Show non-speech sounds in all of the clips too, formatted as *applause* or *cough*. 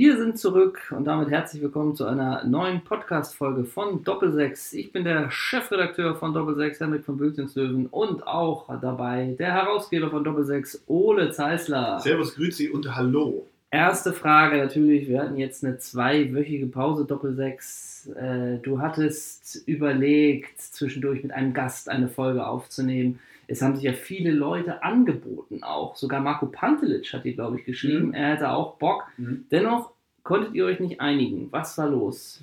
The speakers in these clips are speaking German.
Wir sind zurück und damit herzlich willkommen zu einer neuen Podcast-Folge von Doppelsechs. Ich bin der Chefredakteur von Doppelsechs, Henrik von Bülzingslöwen und auch dabei der Herausgeber von Doppelsechs, Ole Zeisler. Servus, Grüezi und Hallo. Erste Frage natürlich, wir hatten jetzt eine zweiwöchige Pause, Doppelsechs. Äh, du hattest überlegt, zwischendurch mit einem Gast eine Folge aufzunehmen. Es haben sich ja viele Leute angeboten auch. Sogar Marco Pantelic hat die, glaube ich, geschrieben. Mhm. Er hatte auch Bock. Mhm. Dennoch konntet ihr euch nicht einigen. Was war los?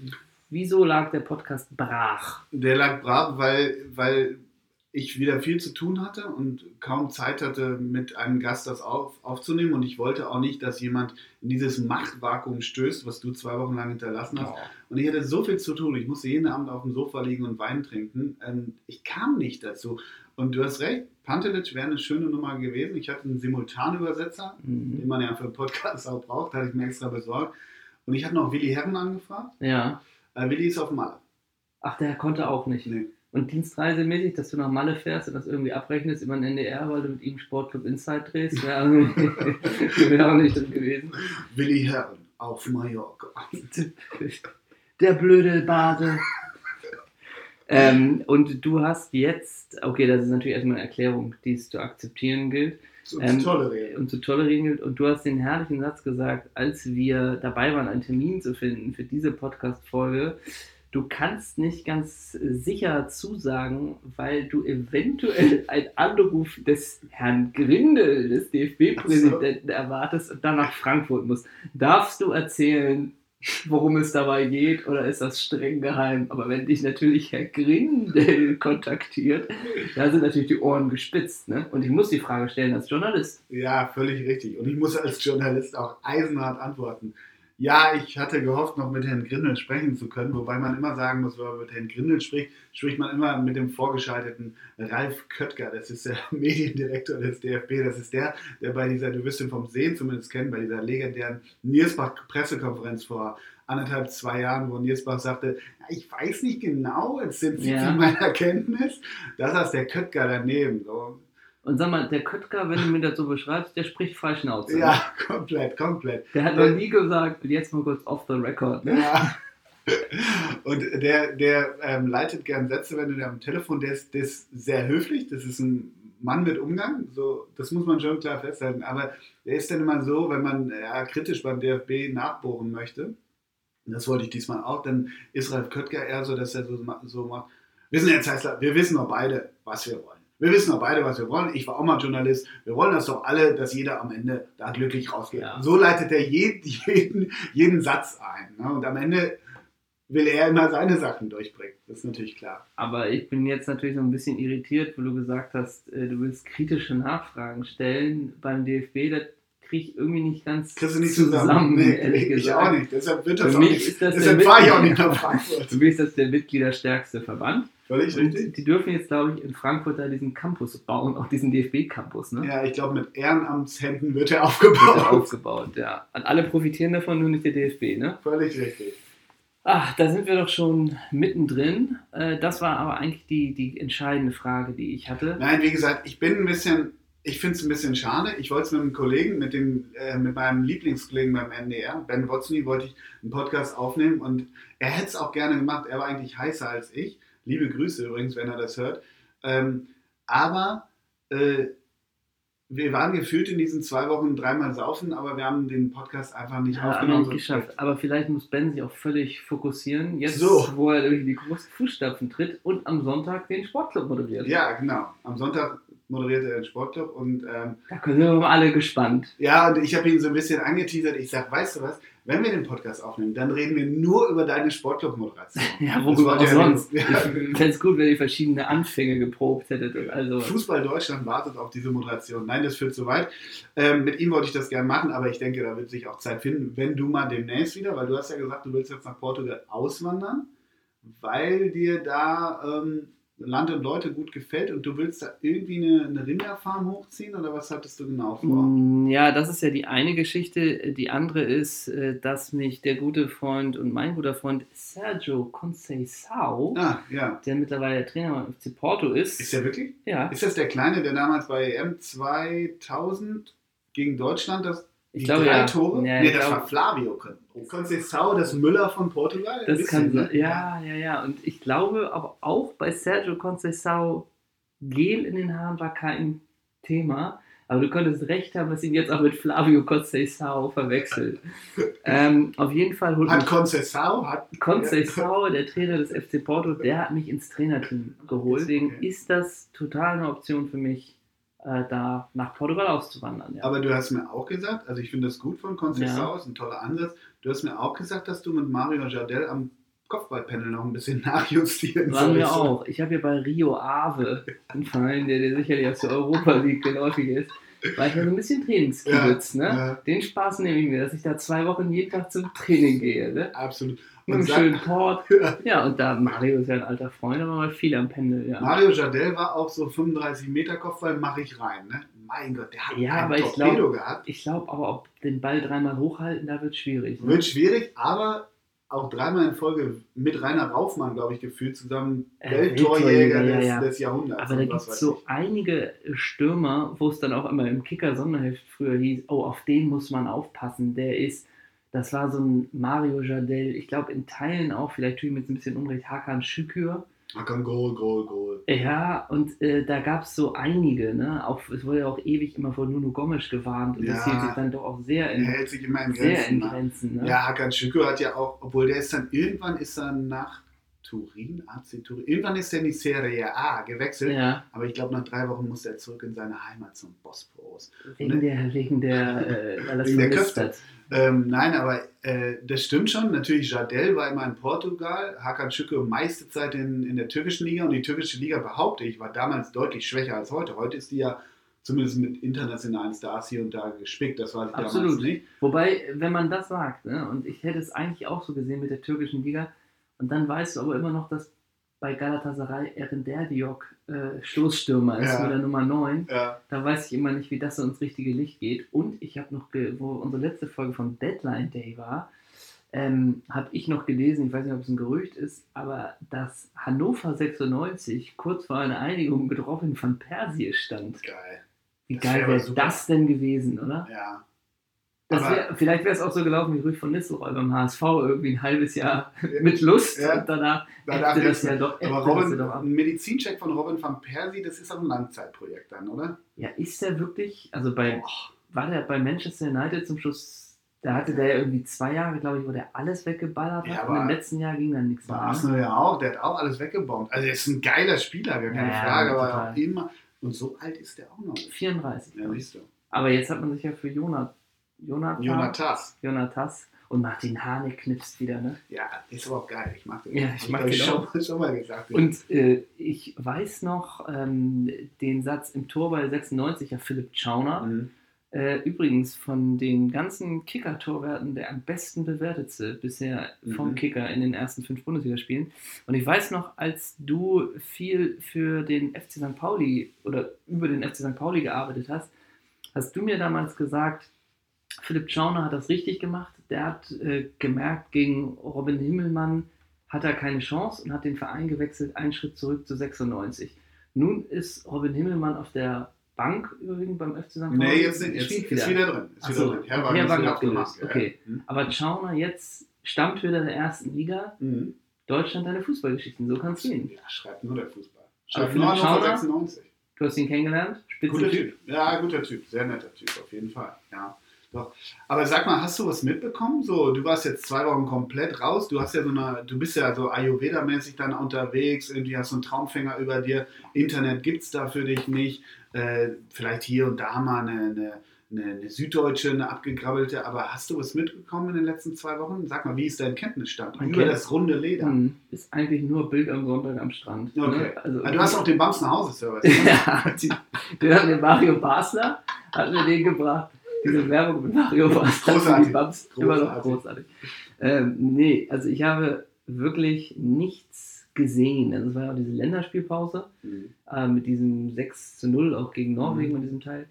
Wieso lag der Podcast brach? Der lag brav, weil, weil ich wieder viel zu tun hatte und kaum Zeit hatte, mit einem Gast das auf, aufzunehmen. Und ich wollte auch nicht, dass jemand in dieses Machtvakuum stößt, was du zwei Wochen lang hinterlassen hast. Und ich hatte so viel zu tun. Ich musste jeden Abend auf dem Sofa liegen und Wein trinken. Ähm, ich kam nicht dazu. Und du hast recht, Pantelic wäre eine schöne Nummer gewesen. Ich hatte einen Simultanübersetzer, den Mhm. man ja für einen Podcast auch braucht, hatte ich mir extra besorgt. Und ich hatte noch Willi Herren angefragt. Ja. Äh, Willi ist auf Malle. Ach, der konnte auch nicht. Nee. Und dienstreisemäßig, dass du nach Malle fährst und das irgendwie abrechnest über den NDR, weil du mit ihm Sportclub Inside drehst, wäre irgendwie- wäre auch nicht drin gewesen. Willi Herren auf Mallorca. *laughs* Der blöde Bade. Ähm, und du hast jetzt, okay, das ist natürlich erstmal eine Erklärung, die es zu akzeptieren gilt So Ähm, tolerieren. und zu tolerieren gilt. Und du hast den herrlichen Satz gesagt, als wir dabei waren, einen Termin zu finden für diese Podcast-Folge. Du kannst nicht ganz sicher zusagen, weil du eventuell einen Anruf des Herrn Grindel, des DFB-Präsidenten, erwartest und dann nach Frankfurt musst. Darfst du erzählen, worum es dabei geht, oder ist das streng geheim? Aber wenn dich natürlich Herr Grindel kontaktiert, da sind natürlich die Ohren gespitzt. Ne? Und ich muss die Frage stellen als Journalist. Ja, völlig richtig. Und ich muss als Journalist auch eisenhart antworten. Ja, ich hatte gehofft, noch mit Herrn Grindel sprechen zu können, wobei man immer sagen muss, wenn man mit Herrn Grindel spricht, spricht man immer mit dem vorgeschalteten Ralf Köttger. Das ist der *laughs* Mediendirektor des DFB. Das ist der, der bei dieser, du wirst ihn vom Sehen zumindest kennen, bei dieser legendären Niersbach-Pressekonferenz vor anderthalb, zwei Jahren, wo Niersbach sagte, "Ja, ich weiß nicht genau, jetzt sind Sie Ja. meiner Kenntnis. Da saß der Köttger daneben. So. Und sag mal, der Köttger, wenn du mir das so beschreibst, der spricht frei Schnauze. ne? Ja, komplett, komplett. Der hat noch nie gesagt, jetzt mal kurz off the record. Ne? Ja. Und der, der ähm, leitet gern Sätze, wenn du da am Telefon, der ist, der ist sehr höflich, das ist ein Mann mit Umgang, so, das muss man schon klar festhalten. Aber der ist dann immer so, wenn man ja, kritisch beim DFB nachbohren möchte, das wollte ich diesmal auch, dann ist Ralf Köttger eher so, dass er so, so macht, wissen Herr Zeissler, wir wissen doch beide, was wir wollen. Wir wissen doch beide, was wir wollen. Ich war auch mal Journalist. Wir wollen das doch alle, dass jeder am Ende da glücklich rausgeht. Ja. So leitet er jeden, *laughs* jeden, jeden Satz ein. Ne? Und am Ende will er immer seine Sachen durchbringen. Das ist natürlich klar. Aber ich bin jetzt natürlich so ein bisschen irritiert, wo du gesagt hast, äh, du willst kritische Nachfragen stellen beim DFB. Das kriege ich irgendwie nicht ganz Kriegst du nicht zusammen? Nee, ehrlich ich gesagt. auch nicht. Deshalb wird das Für auch nicht. Deshalb fahre ich auch nicht Frankfurt. *laughs* Für mich ist das der mitgliederstärkste Verband. Völlig Und richtig. die dürfen jetzt, glaube ich, in Frankfurt da diesen Campus bauen, auch diesen DFB-Campus. Ne? Ja, ich glaube, mit Ehrenamtshänden wird er Wird aufgebaut. er aufgebaut, ja. Und alle profitieren davon, nur nicht der DFB, ne? Völlig richtig. Ach, da sind wir doch schon mittendrin. Äh, Das war aber eigentlich die, die entscheidende Frage, die ich hatte. Nein, wie gesagt, ich bin ein bisschen, ich finde es ein bisschen schade. Ich wollte es mit einem Kollegen, mit, dem, äh, mit meinem Lieblingskollegen beim NDR, Ben Wotzny, wollte ich einen Podcast aufnehmen und er hätte es auch gerne gemacht. Er war eigentlich heißer als ich. Liebe Grüße übrigens, wenn er das hört. Ähm, aber äh, wir waren gefühlt in diesen zwei Wochen dreimal saufen, aber wir haben den Podcast einfach nicht er aufgenommen. nicht geschafft. Aber vielleicht muss Ben sich auch völlig fokussieren, jetzt So. wo er durch die großen Fußstapfen tritt und am Sonntag den Sportclub moderiert. Ja, genau. Am Sonntag moderierte er den Sportclub und ähm, Da sind wir alle gespannt. Ja, und ich habe ihn so ein bisschen angeteasert. Ich sage, weißt du was, wenn wir den Podcast aufnehmen, dann reden wir nur über deine Sportclub-Moderation. *laughs* Ja, worüber auch sonst. nicht. Ich fände es gut, wenn ihr verschiedene Anfänge geprobt hättet. Also, Fußball Deutschland wartet auf diese Moderation. Nein, das führt zu weit. Ähm, mit ihm wollte ich das gerne machen, aber ich denke, da wird sich auch Zeit finden, wenn du mal demnächst wieder, weil du hast ja gesagt, du willst jetzt nach Portugal auswandern, weil dir da ähm, Land und Leute gut gefällt und du willst da irgendwie eine, eine Rinderfarm hochziehen oder was hattest du genau vor? Mm, Ja, das ist ja die eine Geschichte. Die andere ist, äh, dass mich der gute Freund und mein guter Freund Sergio Conceição, Ah, ja. der mittlerweile Trainer beim FC Porto ist, Ist der wirklich? ja, Ist das der Kleine, der damals bei EM 2000 gegen Deutschland das Ich Die glaube, drei ja. Tore? Ja, nee, das glaube- war Flavio. Conceição, das Müller von Portugal? Das Bisschen, kann sein. ne? Ja, ja, ja. Und ich glaube aber auch bei Sergio Conceição, Gel in den Haaren war kein Thema. Aber du könntest recht haben, dass ihn jetzt auch mit Flavio Conceição verwechselt. *laughs* ähm, auf jeden Fall holt Hat Conceição, hat Conceição, der Trainer des FC Porto, der hat mich ins Trainerteam geholt. Deswegen Okay. ist das total eine Option für mich, äh, da nach Portugal auszuwandern. Ja. Aber du hast mir auch gesagt, also ich finde das gut von Conceição, Ja. ein toller Ansatz. Du hast mir auch gesagt, dass du mit Mario Jardel am Kopfballpanel noch ein bisschen *laughs* nachjustieren Waren wir sollst. auch. Ich habe ja bei Rio Ave, ein Verein, der, der sicherlich aus der Europa League geläufig ist, war ich ja so ein bisschen Trainingskibitz. Ja, ne? ja. Den Spaß nehme ich mir, dass ich da zwei Wochen jeden Tag zum Training gehe. Ne? Absolut. Mit einem schönen Port. *laughs* Ja. Ja, und da Mario ist ja ein alter Freund, aber mal viel am Pendel. Ja, Mario Jardel war auch so 35 Meter Kopfball, mache ich rein. Ne? Mein Gott, der hat Ja, ein aber ich Torpedo glaub- gehabt. ich glaube aber, ob den Ball dreimal hochhalten, da wird schwierig. Ne? Wird schwierig, aber auch dreimal in Folge mit Rainer Raufmann, glaube ich, gefühlt zusammen Äh, Welttorjäger des, ja, ja. des Jahrhunderts. Aber da gibt es so ich. einige Stürmer, wo es dann auch immer im Kicker-Sonderheft früher hieß, oh, auf den muss man aufpassen. Der ist, das war so ein Mario Jardel, ich glaube in Teilen auch, vielleicht tue ich mir jetzt ein bisschen unrecht, Hakan Şükür. Ah, komm, Goal, Goal, Goal. Ja, und äh, da gab es so einige, ne? Auch, es wurde ja auch ewig immer von Nuno Gomes gewarnt und das Ja. hielt sich dann doch auch sehr Er in, hält sich immer in sehr in Grenzen. ne? Grenzen. Ne? Ja, Hakan Şükür hat ja auch, obwohl der ist dann, irgendwann ist er nach Turin, AC Turin, irgendwann ist er in die Serie A gewechselt, ja, aber ich glaube, nach drei Wochen musste er zurück in seine Heimat zum Bosporus. wegen der, wegen der, äh, weil das *laughs* Wegen der Köfte. hat. Ähm, nein, aber äh, das stimmt schon. Natürlich, Jardel war immer in Portugal, Hakan Şükür meiste Zeit in, in der türkischen Liga und die türkische Liga, behaupte ich, war damals deutlich schwächer als heute. Heute ist die ja zumindest mit internationalen Stars hier und da gespickt. Das war Absolut. nicht. Wobei, wenn man das sagt, ne, und ich hätte es eigentlich auch so gesehen mit der türkischen Liga, und dann weißt du aber immer noch, dass bei Galatasaray Erenderdiok äh, Stoßstürmer ist Ja. mit der Nummer 9. Ja, Da weiß ich immer nicht, wie das so ins richtige Licht geht. Und ich habe noch, wo unsere letzte Folge von Deadline Day war, ähm, habe ich noch gelesen, ich weiß nicht, ob es ein Gerücht ist, aber dass Hannover 96 kurz vor einer Einigung mit Robin van Persie stand. geil. Wie Das geil wär wäre super. das denn gewesen, oder? Ja. Wär, vielleicht wäre es auch so gelaufen wie Rüd von Nistelrooy beim HSV, irgendwie ein halbes Jahr mit Lust Ja. und danach Danach ebbte das ja doch, Aber Robin, doch ab. ein Medizincheck von Robin van Persie, das ist auch ein Langzeitprojekt dann, oder? Ja, ist der wirklich, also bei, war der bei Manchester United zum Schluss, da hatte der ja irgendwie zwei Jahre, glaube ich, wo der alles weggeballert hat Ja, und im letzten Jahr ging dann nichts mehr. ne? Arsenal ja auch, der hat auch alles weggebombt. Also er ist ein geiler Spieler, gar keine Ja, Frage, aber total. auch immer. Und so alt ist der auch noch. 34. Ja, siehst du. Aber jetzt hat man sich ja für Jonat, Jonathan, Jonatas. Jonatas und Martin Hane knipst wieder, ne? Ja, ist aber auch geil. Ich mag den. Ja, ich mag den schon, auch. mal- schon mal gesagt. Und äh, ich weiß noch ähm, den Satz im Tor bei 96, ja Philipp Schauner. Mhm. Äh, übrigens von den ganzen Kicker-Torwerten der am besten bewertetste bisher vom Mhm. Kicker in den ersten fünf Bundesligaspielen. Und ich weiß noch, als du viel für den FC St. Pauli oder über den FC St. Pauli gearbeitet hast, hast du mir damals gesagt, Philipp Schauner hat das richtig gemacht. Der hat äh, gemerkt, gegen Robin Himmelmann hat er keine Chance und hat den Verein gewechselt, einen Schritt zurück zu 96. Nun ist Robin Himmelmann auf der Bank überwiegend beim FC St. Pauli. Nee, jetzt nicht. Jetzt ist wieder drin. Ist wieder so, drin. Ist Herwagen wieder abgelöst, okay. Ja. Aber Schauner jetzt Stammtöter der ersten Liga, Mhm. Deutschland deine Fußballgeschichten. So kann es gehen. Ja, schreibt nur der Fußball. Schreibt nur Schauner? 96. Du hast ihn kennengelernt? Guter Spitzentyp. Typ. Ja, guter Typ. Sehr netter Typ, auf jeden Fall. Ja, doch. Aber sag mal, hast du was mitbekommen? So, du warst jetzt zwei Wochen komplett raus. Du hast ja so eine, du bist ja so Ayurveda-mäßig dann unterwegs. Irgendwie hast du einen Traumfänger über dir. Internet gibt es da für dich nicht. Äh, vielleicht hier und da mal eine, eine, eine, eine süddeutsche, eine abgegrabbelte. Aber hast du was mitbekommen in den letzten zwei Wochen? Sag mal, wie ist dein Kenntnisstand Mein über das runde Leder? Hm, Ist eigentlich nur Bild am Sonntag am Strand. Okay. Ne? Also, Ah, du hast auch den Bams nach Hause-Service. *laughs* ja, die, den hat mir Mario Basler, hat mir den gebracht. Diese Werbung mit Mario Basler. Großartig. Die Bums, immer noch Großartig. großartig. Ähm, nee, also ich habe wirklich nichts gesehen. Also es war ja auch diese Länderspielpause Mhm. äh, mit diesem 6 zu 0 auch gegen Norwegen Mhm. in diesem Teil.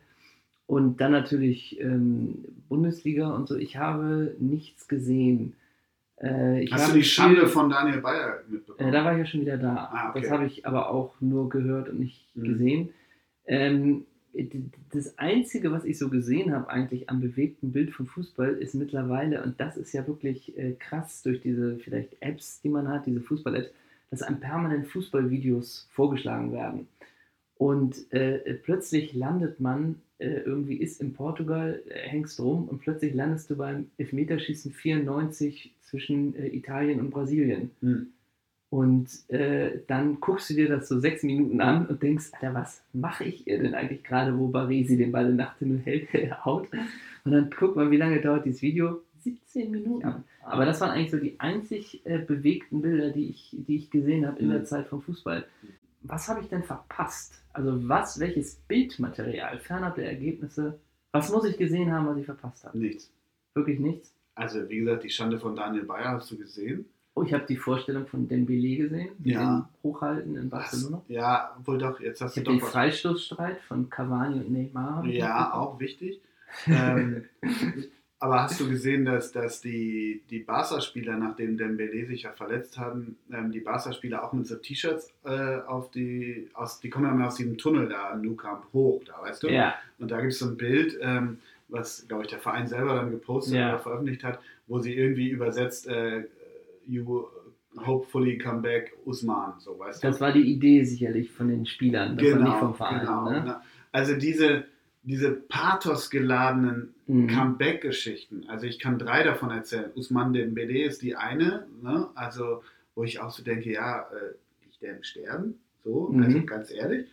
Und dann natürlich ähm, Bundesliga und so. Ich habe nichts gesehen. Äh, ich Hast du die viel- Schande von Daniel Bayer mitbekommen? äh, da war ich ja schon wieder da. Ah, okay. Das habe ich aber auch nur gehört und nicht Mhm. gesehen. Ähm, das Einzige, was ich so gesehen habe, eigentlich am bewegten Bild von Fußball, ist mittlerweile, und das ist ja wirklich äh, krass durch diese vielleicht Apps, die man hat, diese Fußball-Apps, dass einem permanent Fußballvideos vorgeschlagen werden. Und äh, plötzlich landet man, äh, irgendwie ist in Portugal, äh, hängst rum und plötzlich landest du beim Elfmeterschießen 94 zwischen äh, Italien und Brasilien. Mhm. Und äh, dann guckst du dir das so sechs Minuten an und denkst, Alter, was mache ich denn eigentlich gerade, wo Baresi den Ball in Nachthimmel hält, *laughs* haut? Und dann guck mal, wie lange dauert dieses Video? 17 Minuten. Ja. Aber das waren eigentlich so die einzig äh, bewegten Bilder, die ich, die ich gesehen habe in mhm. der Zeit vom Fußball. Was habe ich denn verpasst? Also was, welches Bildmaterial, fernab der Ergebnisse, was muss ich gesehen haben, was ich verpasst habe? Nichts. Wirklich nichts? Also wie gesagt, die Schande von Daniel Bayer hast du gesehen. Oh, ich habe die Vorstellung von Dembele gesehen, ja. Hochhalten in Barcelona. Ja, wohl doch, jetzt hast ich du doch den Freistoßstreit von Cavani und Neymar. Ja, *laughs* auch wichtig. ähm, *laughs* aber hast du gesehen, dass, dass die, die Barca-Spieler, nachdem Dembele sich ja verletzt haben, ähm, die Barca-Spieler auch mit so T-Shirts äh, auf die, aus, die kommen ja aus diesem Tunnel da in Nou Camp hoch, da weißt du? Ja. Und da gibt es so ein Bild, ähm, was, glaube ich, der Verein selber dann gepostet ja. oder veröffentlicht hat, wo sie irgendwie übersetzt äh, you hopefully come back Usman, so weißt du. Das war die Idee sicherlich von den Spielern, genau, nicht vom Verein. Genau, ne? Also diese, diese pathosgeladenen mhm. Comeback-Geschichten, also ich kann drei davon erzählen. Usman Dembele ist die eine, ne? also wo ich auch so denke, ja, äh, liegt der im Sterben? So, mhm. also ganz ehrlich.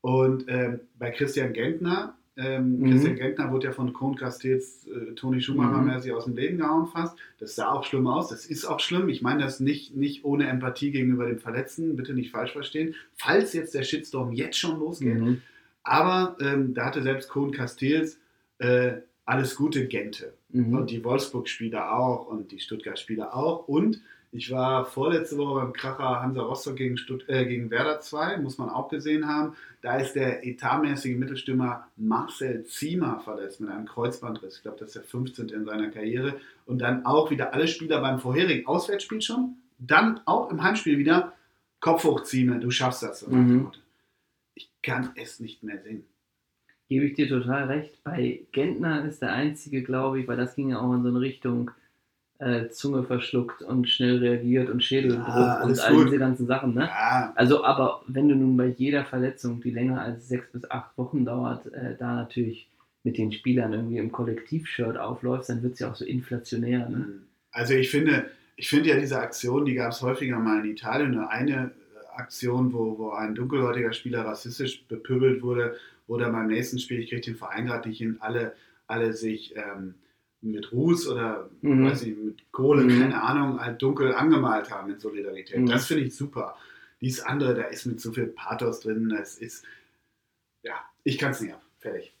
Und ähm, bei Christian Gentner ähm, mhm. Christian Gentner wurde ja von Kohn Castells äh, Toni Schumacher mhm. mäßig aus dem Leben gehauen fast. Das sah auch schlimm aus. Das ist auch schlimm. Ich meine das nicht, nicht ohne Empathie gegenüber dem Verletzten. Bitte nicht falsch verstehen. Falls jetzt der Shitstorm jetzt schon losgeht. Mhm. Aber ähm, da hatte selbst Kohn Castells äh, alles Gute Gente. Mhm. Und die Wolfsburg-Spieler auch und die Stuttgart-Spieler auch. Und ich war vorletzte Woche beim Kracher Hansa Rostock gegen, Stutt äh, gegen Werder 2, muss man auch gesehen haben. Da ist der etatmäßige Mittelstürmer Marcel Ziemer verletzt mit einem Kreuzbandriss. Ich glaube, das ist der 15. in seiner Karriere. Und dann auch wieder alle Spieler beim vorherigen Auswärtsspiel schon. Dann auch im Heimspiel wieder Kopf hoch, Ziemer, du schaffst das. Mhm. Ich kann es nicht mehr sehen. Gebe ich dir total recht. Bei Gentner ist der einzige, glaube ich, weil das ging ja auch in so eine Richtung äh, Zunge verschluckt und schnell reagiert und Schädelbruch ja, und all gut. diese ganzen Sachen. Ne? Ja. Also, aber wenn du nun bei jeder Verletzung, die länger als sechs bis acht Wochen dauert, äh, da natürlich mit den Spielern irgendwie im Kollektivshirt aufläufst, dann wird es ja auch so inflationär. Ne? Mhm. Also ich finde, ich finde ja diese Aktion, die gab es häufiger mal in Italien. Nur eine Aktion, wo, wo ein dunkelhäutiger Spieler rassistisch bepöbelt wurde, dann beim nächsten Spiel, ich kriege den Verein gerade nicht hin, alle, alle sich ähm, mit Ruß oder mhm. weiß ich, mit Kohle, mhm. keine Ahnung, halt dunkel angemalt haben in Solidarität. Mhm. Das finde ich super. Dies andere, da ist mit so viel Pathos drin, das ist, ja, ich kann es nicht ab. Fertig.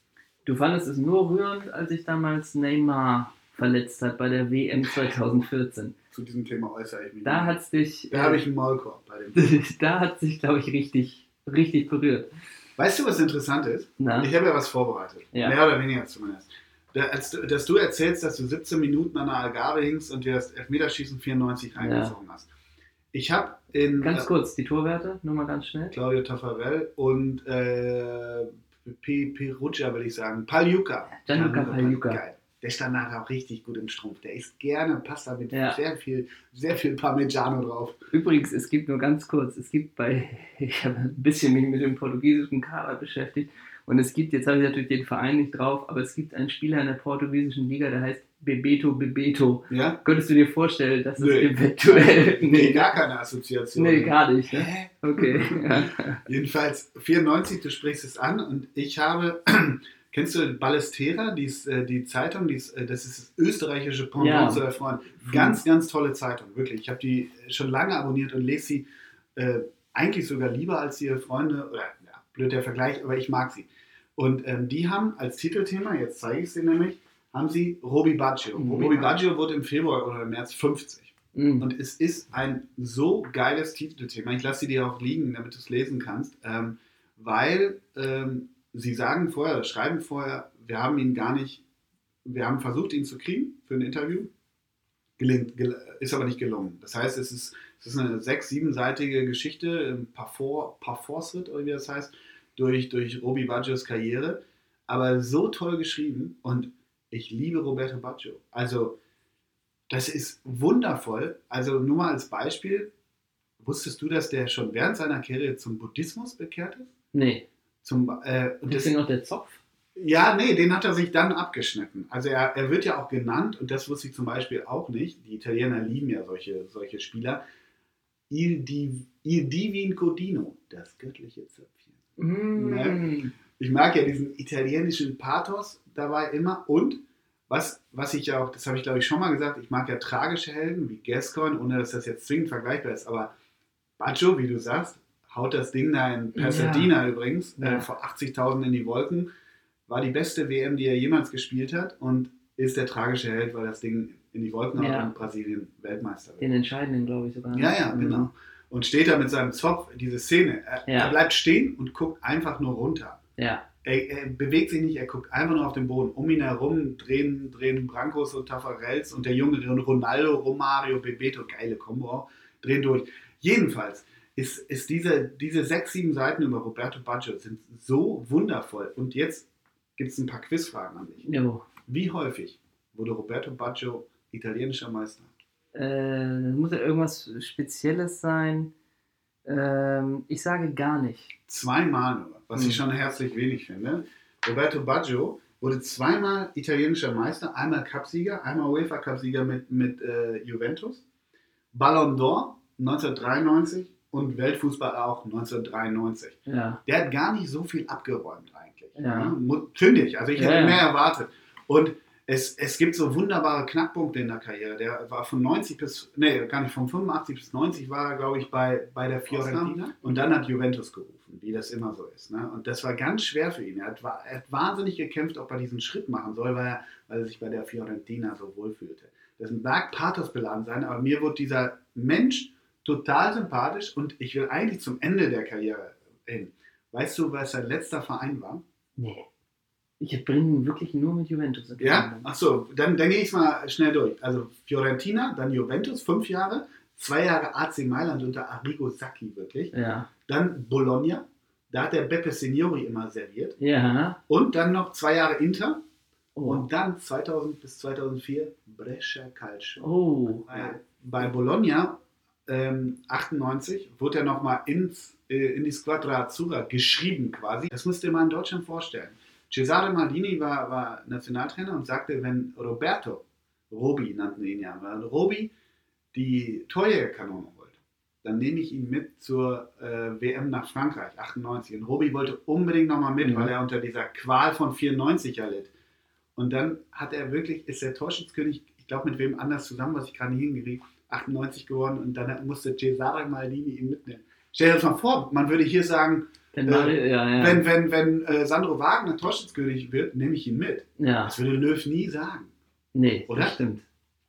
Du fandest es nur rührend, als ich damals Neymar verletzt hat bei der WM 2014. Zu diesem Thema äußere ich mich. Da hat dich. Da äh, habe ich einen Maulkorb bei dem. *laughs* da hat sich, glaube ich, richtig, richtig berührt. Weißt du, was interessant ist? Na? Ich habe ja was vorbereitet. Ja. Mehr oder weniger zumindest als du, dass du erzählst, dass du 17 Minuten an der Algarve hingst und dir das Elfmeterschießen 94 reingezogen ja. hast. Ich habe in. Ganz äh, kurz, die Torwerte, nur mal ganz schnell. Claudio Taffarel und äh, Perugia, will ich sagen. Paljuka. Gianluca Paljuka. Geil. Der stand nachher auch richtig gut im Strumpf. Der isst gerne Pasta mit ja. sehr viel, sehr viel Parmigiano drauf. Übrigens, es gibt nur ganz kurz, es gibt bei, *laughs* ich habe ein bisschen mich mit dem portugiesischen Kader beschäftigt und es gibt, jetzt habe ich natürlich den Verein nicht drauf, aber es gibt einen Spieler in der portugiesischen Liga, der heißt Bebeto Bebeto. Ja? Könntest du dir vorstellen, dass es eventuell. Nee, *laughs* nee, gar keine Assoziation. Nee, gar nicht. Ne? Okay. *laughs* Jedenfalls 94, du sprichst es an und ich habe. *clears throat* Kennst du Ballestera, die, äh, die Zeitung? Die äh, das ist das österreichische Pendant ja. zu der Freund. Ganz, ganz tolle Zeitung, wirklich. Ich habe die schon lange abonniert und lese sie äh, eigentlich sogar lieber als ihre Freunde. Oder, ja, blöd der Vergleich, aber ich mag sie. Und ähm, die haben als Titelthema, jetzt zeige ich es dir nämlich, haben sie Roby Baggio. Mhm. Roby Baggio wurde im Februar oder im März 50. Mhm. Und es ist ein so geiles Titelthema. Ich lasse sie dir auch liegen, damit du es lesen kannst. Ähm, weil ähm, sie sagen vorher, schreiben vorher, wir haben ihn gar nicht, wir haben versucht, ihn zu kriegen für ein Interview. Gelingt, gel ist aber nicht gelungen. Das heißt, es ist, es ist eine sechs-, siebenseitige Geschichte, ein Parforce-Ritt, oder wie das heißt durch, durch Roby Baggios Karriere, aber so toll geschrieben und ich liebe Roberto Baggio. Also, das ist wundervoll. Also, nur mal als Beispiel, wusstest du, dass der schon während seiner Karriere zum Buddhismus bekehrt ist? Nee. Zum, äh, und das, Deswegen noch der Zopf? ja, nee, den hat er sich dann abgeschnitten. Also er, er wird ja auch genannt, und das wusste ich zum Beispiel auch nicht, die Italiener lieben ja solche, solche Spieler, Il, Div, Il Divin Codino, das göttliche Zöpfchen. Mm. Ich mag ja diesen italienischen Pathos dabei immer und was, was ich ja auch, das habe ich glaube ich schon mal gesagt, ich mag ja tragische Helden wie Gascoigne, ohne dass das jetzt zwingend vergleichbar ist, aber Baggio, wie du sagst, haut das Ding da in Pasadena übrigens Ja. äh, vor 80.000 in die Wolken, war die beste WM, die er jemals gespielt hat und ist der tragische Held, weil das Ding in die Wolken haut Ja. und Brasilien Weltmeister wird. Den entscheidenden, glaube ich sogar. Ja, ja, genau. Und steht da mit seinem Zopf, diese Szene. Er, Ja. er bleibt stehen und guckt einfach nur runter. Ja, Er, er bewegt sich nicht, er guckt einfach nur auf den Boden. Um ihn herum drehen, drehen Brancos und Tafarels und der junge Ronaldo, Romario, Bebeto, geile Kombo drehen durch. Jedenfalls ist, ist diese, diese sechs, sieben Seiten über Roberto Baggio sind so wundervoll. Und jetzt gibt es ein paar Quizfragen an dich. jo. Wie häufig wurde Roberto Baggio italienischer Meister? Äh, das muss ja irgendwas Spezielles sein. Ähm, ich sage gar nicht. Zweimal nur, was Hm. ich schon herzlich wenig finde. Roberto Baggio wurde zweimal italienischer Meister, einmal Cupsieger, einmal UEFA Cupsieger mit, mit äh, Juventus, Ballon d'Or 1993 und Weltfußball auch 1993. Ja. Der hat gar nicht so viel abgeräumt eigentlich. Ja. ne? Finde ich. Also ich hätte ja. mehr erwartet. Und es, es gibt so wunderbare Knackpunkte in der Karriere. Der war von 90 bis, nee, gar nicht, von 85 bis 90 war er, glaube ich, bei, bei der Fiorentina. Und dann hat Juventus gerufen, wie das immer so ist. Ne? Und das war ganz schwer für ihn. Er hat, er hat wahnsinnig gekämpft, ob er diesen Schritt machen soll, weil er, weil er sich bei der Fiorentina so wohlfühlte. Das mag Pathos beladen sein, aber mir wird dieser Mensch total sympathisch und ich will eigentlich zum Ende der Karriere hin. Weißt du, was sein letzter Verein war? Nee. Ich bringe ihn wirklich nur mit Juventus. in Ja? Verbindung. Achso, dann, dann gehe ich es mal schnell durch. Also Fiorentina, dann Juventus, fünf Jahre, zwei Jahre AC Mailand unter Arrigo Sacchi wirklich. Ja. Dann Bologna, da hat der Beppe Signori immer serviert. Ja. Und dann noch zwei Jahre Inter Oh. und dann 2000 bis 2004 Brescia Calcio. oh. Bei, bei Bologna ähm, 98 wurde er nochmal ins, äh, in die Squadra Azzurra geschrieben quasi. Das müsst ihr mal in Deutschland vorstellen. Cesare Maldini war, war Nationaltrainer und sagte, wenn Roberto, Robi nannten ihn ja, wenn Robi die Torjägerkanone holt, dann nehme ich ihn mit zur äh, WM nach Frankreich, 98. Und Robi wollte unbedingt nochmal mit, Mhm. weil er unter dieser Qual von 94 ja litt. Und dann hat er wirklich, ist der Torschützkönig, ich glaube mit wem anders zusammen, was ich gerade hingekriegt, 98 geworden und dann musste Cesare Maldini ihn mitnehmen. Stell dir das mal vor, man würde hier sagen, Wenn Äh, ja, ja. wenn, wenn, wenn äh, Sandro Wagner Torschützkönig wird, nehme ich ihn mit. ja. Das würde Löw nie sagen. Nee, Oder? das stimmt.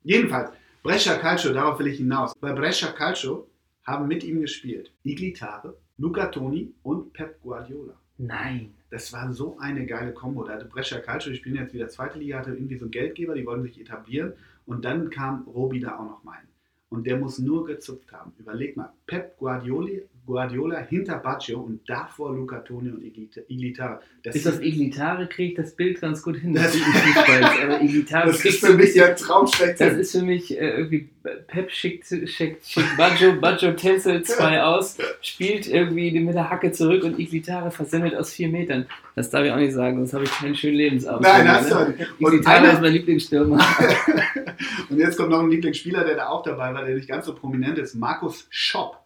Jedenfalls, Brescia Calcio, darauf will ich hinaus. Bei Brescia Calcio haben mit ihm gespielt Iglitare, Luca Toni und Pep Guardiola. Nein. Das war so eine geile Kombo. Da hatte Brescia Calcio, die spielen jetzt wieder zweite Liga, hatte irgendwie so einen Geldgeber, die wollten sich etablieren. Und dann kam Robi da auch noch mal hin. Und der muss nur gezupft haben. Überleg mal, Pep Guardioli, Guardiola hinter Baggio und davor Luca Toni und Iglita- Iglitare. Das, Ist das Iglitare, kriege ich das Bild ganz gut hin. Das- Iglitare *laughs* das ist für mich bisschen- der Traum Das ist für mich äh, irgendwie Pep schickt, schickt, schickt Baggio, Baggio tänzelt zwei aus, spielt irgendwie mit der Hacke zurück und Iglitare versemmelt aus vier Metern. Das darf ich auch nicht sagen, sonst habe ich keinen schönen Lebensabend. Nein, hast du nicht. Iglitare ist mein Lieblingsstürmer. *laughs* und jetzt kommt noch ein Lieblingsspieler, der da auch dabei war, der nicht ganz so prominent ist. Markus Schopp.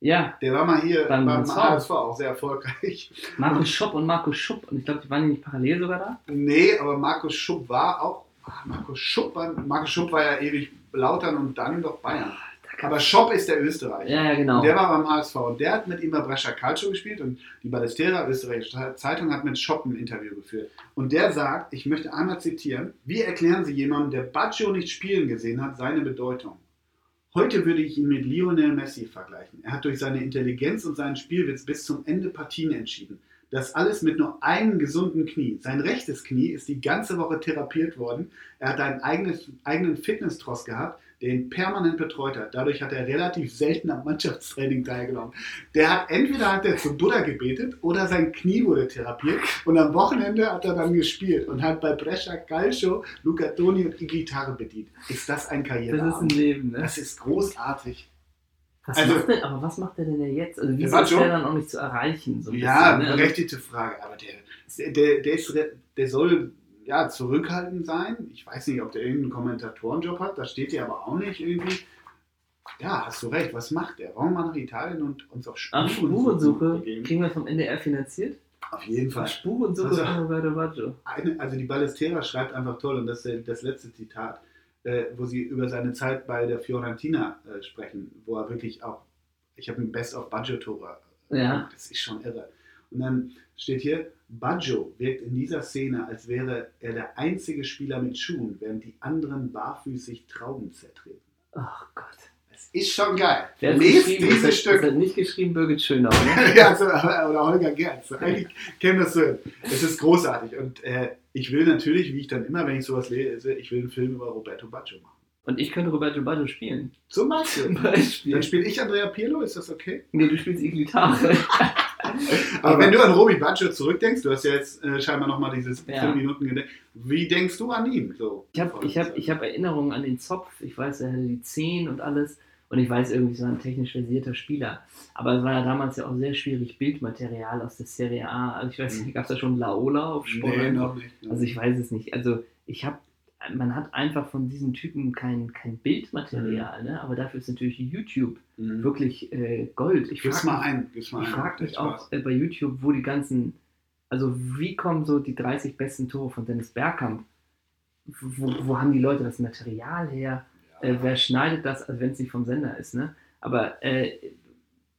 Ja, Der war mal hier Beim beim, HSV. Auch sehr erfolgreich. *laughs* Markus Schopp und Markus Schupp. Und ich glaube, die waren nicht parallel sogar da. Nee, aber Markus Schupp war auch. ah, Markus Schupp, war, Markus Schupp war ja ewig Lautern und dann doch Bayern. Aber Schopp ist der Österreicher. Ja, ja, genau. Und der war beim HSV und der hat mit ihm bei Brescia Calcio gespielt und die Ballestera, österreichische Zeitung, hat mit Schopp ein Interview geführt. Und der sagt, ich möchte einmal zitieren, wie erklären Sie jemandem, der Baggio nicht spielen gesehen hat, seine Bedeutung? Heute würde ich ihn mit Lionel Messi vergleichen. Er hat durch seine Intelligenz und seinen Spielwitz bis zum Ende Partien entschieden. Das alles mit nur einem gesunden Knie. Sein rechtes Knie ist die ganze Woche therapiert worden. Er hat einen eigenen Fitnesstross gehabt. Der ihn permanent betreut hat. Dadurch hat er relativ selten am Mannschaftstraining teilgenommen. Der hat entweder hat er zum Buddha gebetet oder sein Knie wurde therapiert und am Wochenende hat er dann gespielt und hat bei Brescia Calcio Luca Toni und die Gitarre bedient. Ist das ein Das ist ein? Leben, ne? Das ist großartig. Was Also- macht der, aber was macht der denn jetzt? Also war ist der dann auch nicht zu erreichen? So Ja, bisschen, ne? berechtigte Frage. Aber der, der, der, ist, der soll ja, zurückhaltend sein. Ich weiß nicht, ob der irgendeinen Kommentatorenjob hat. Da steht der aber auch nicht irgendwie. Ja, hast du recht. Was macht der? Wir mal nach Italien und uns auf Ach, Spurensuche kriegen wir vom NDR finanziert? Auf jeden Fall. Spurensuche Also- von Roberto Baggio. Eine, also die Ballestera schreibt einfach toll, und das ist das letzte Zitat, äh, wo sie über seine Zeit bei der Fiorentina äh, sprechen, wo er wirklich auch, ich habe ein Best of Baggio-Tore. Ja. Das ist schon irre. Und dann steht hier, Baggio wirkt in dieser Szene, als wäre er der einzige Spieler mit Schuhen, während die anderen barfüßig Trauben zertreten. Ach Gott. Das ist schon geil. Wer Lest? Das dieses hat, Stück. Das hat nicht geschrieben Birgit Schönau, ne? *laughs* ja, so, oder Holger Gerz. Eigentlich kennen das so. Es ist großartig. Und äh, ich will natürlich, wie ich dann immer, wenn ich sowas lese, ich will einen Film über Roberto Baggio machen. Und ich könnte Roberto Baggio spielen. Zum Beispiel. Zum Beispiel. Dann spiele ich Andrea Pirlo, ist das okay? Nee, du spielst die Gitarre. *laughs* *laughs* Aber, wenn du an Romy Baggio zurückdenkst, du hast ja jetzt äh, scheinbar nochmal dieses Ja. fünf Minuten gedacht, wie denkst du an ihn? So, Ich habe ich hab, ich hab Erinnerungen an den Zopf. Ich weiß, er hatte die Zehen und alles. Und ich weiß irgendwie, war ein technisch versierter Spieler. Aber es war ja damals ja auch sehr schwierig, Bildmaterial aus der Serie A. Also ich weiß nicht, gab es da schon Laola auf Sport? Nee, noch nicht. ne? Also ich weiß es nicht. Also ich habe, man hat einfach von diesen Typen kein, kein Bildmaterial, ne? aber dafür ist natürlich YouTube Mhm. wirklich äh, Gold. Ich Gib's frag mal ein. Mal Ich ein. frage mich auch äh, bei YouTube, wo die ganzen, also wie kommen so die 30 besten Tore von Dennis Bergkamp? Wo, wo haben die Leute das Material her? Äh, wer schneidet das, also wenn es nicht vom Sender ist, ne? Aber äh,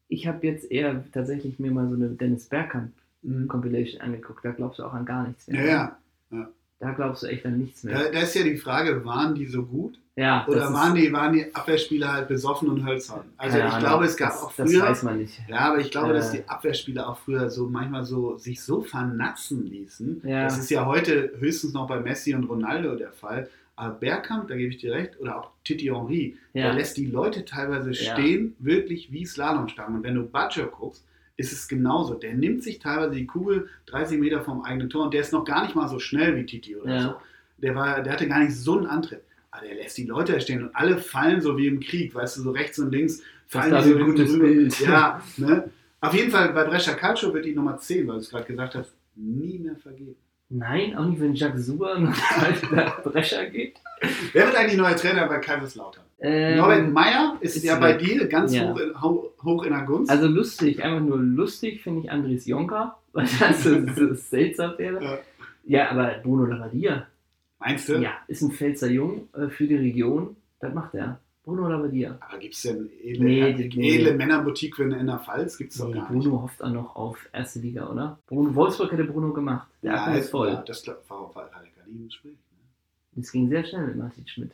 ich habe jetzt eher tatsächlich mir mal so eine Dennis Bergkamp Mhm. Compilation angeguckt. Da glaubst du auch an gar nichts mehr. Ja, ja. Da glaubst du echt an nichts mehr. Da, da ist ja die Frage, waren die so gut? Ja, Oder das waren die, waren die Abwehrspieler halt besoffen und hölzern? Also keine ich Ahnung. glaube, es gab das, auch Das früher. weiß man nicht. Ja, aber ich glaube, dass Äh. die Abwehrspieler auch früher so manchmal so sich so vernatzen ließen. Ja. Das ist ja heute höchstens noch bei Messi und Ronaldo der Fall. Aber Bergkamp, da gebe ich dir recht, oder auch Titi Henry, der Ja. lässt die Leute teilweise Ja. stehen, wirklich wie Slalomstangen. Und wenn du Baggio guckst, ist es genauso. Der nimmt sich teilweise die Kugel 30 Meter vom eigenen Tor und der ist noch gar nicht mal so schnell wie Titi oder Ja. so. Der, war, der hatte gar nicht so einen Antritt. Aber der lässt die Leute da stehen und alle fallen so wie im Krieg, weißt du, so rechts und links Das fallen war die so so ein gutes. Bild. Ja, ne? Auf jeden Fall bei Brescia Calcio wird die Nummer 10, weil du es gerade gesagt hast, nie mehr vergeben. Nein, auch nicht, wenn Jacques nach nach Brescia geht. Wer wird eigentlich neuer Trainer bei Kaiserslautern? Ähm, Norbert Meyer ist, ist ja bei weg. dir ganz Ja. hoch, hoch in der Gunst. Also lustig, einfach nur lustig finde ich Andres Jonker, weil *laughs* das so, seltsam wäre. Ja. Ja, aber Bruno Labbadia, Meinst du? ja, ist ein Pfälzer Jung äh, für die Region. Das macht er. Bruno Labbadia. Aber gibt es denn edle, Nee, edle, die- nee. Männerboutique in der Pfalz? Gibt es doch Nee, gar nicht. Bruno hofft auch noch auf erste Liga, oder? Bruno Wolfsburg hätte Bruno gemacht. Der Akku ist voll. Ja, das war, war, hat er gar nicht im Gespräch. Ne? Das ging sehr schnell mit Martin Schmidt.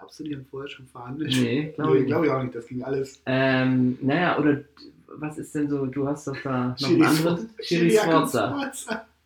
Glaubst du, die haben vorher schon verhandelt? Nee, *laughs* glaube ich nicht. glaube ich auch nicht. Das ging alles. Ähm, naja, oder was ist denn so, du hast doch da noch einen anderen? Schiri Sforza. Sforza. *laughs*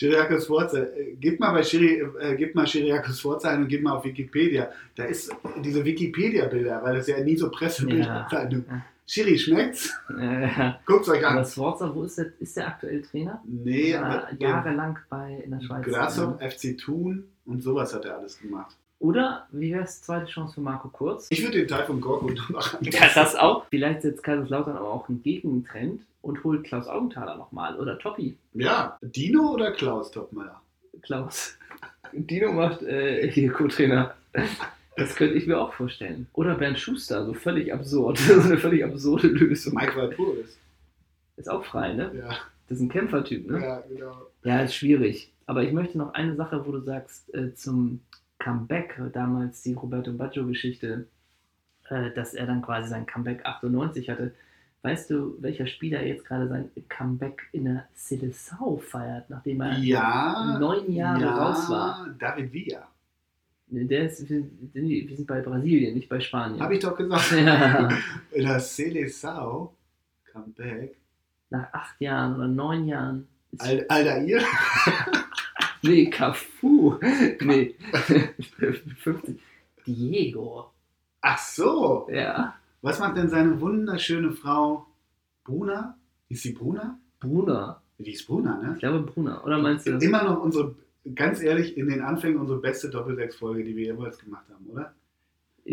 Äh, Gib mal bei Schiri, äh, gib mal Schiriakos Sforza ein und gib mal auf Wikipedia. Da ist diese Wikipedia-Bilder, weil das ja nie so Pressebilder Ja. sind. Ja. Schiri, schmeckt's? Äh, Guckt's euch aber an. Sforza, wo ist der, ist der aktuell Trainer? Nee, aber jahrelang bei in der Schweiz. Grasshop, FC Thun und sowas hat er alles gemacht. Oder wie wäre es zweite Chance für Marco Kurz? Ich würde den Teil von Gorko *laughs* machen. Ja, das auch. Vielleicht setzt Kaiserslautern aber auch einen Gegentrend und holt Klaus Augenthaler nochmal. Oder Toppi. Ja, Dino oder Klaus Topmeier? Klaus. Dino macht äh, hier Co-Trainer. Das könnte ich mir auch vorstellen. Oder Bernd Schuster, so völlig absurd. *laughs* so eine völlig absurde Lösung. Mike Walpurgis. Ist auch frei, ne? Ja, Das ist ein Kämpfertyp, ne? ja, genau. Ja, ist schwierig. Aber ich möchte noch eine Sache, wo du sagst, äh, zum Comeback, damals die Roberto Baggio-Geschichte, äh, dass er dann quasi sein Comeback 98 hatte. Weißt du, welcher Spieler jetzt gerade sein Comeback in der Seleção feiert, nachdem er Ja, neun Jahre ja, raus war? David Villa. Der ist, wir, sind bei Brasilien, nicht bei Spanien. Habe ich doch gesagt. *laughs* ja, In der Seleção, Comeback. nach acht Jahren oder neun Jahren. Al Aldair? *laughs* nee, Cafu. Nee, *laughs* 50. Diego. Ach so. Ja. Was macht denn seine wunderschöne Frau Bruna? Ist sie Bruna? Bruna. Die ist Bruna, ne? Ich glaube Bruna. Oder meinst du? Immer noch unsere, ganz ehrlich, in den Anfängen unsere beste Doppelsechs-Folge, die wir jemals gemacht haben, oder?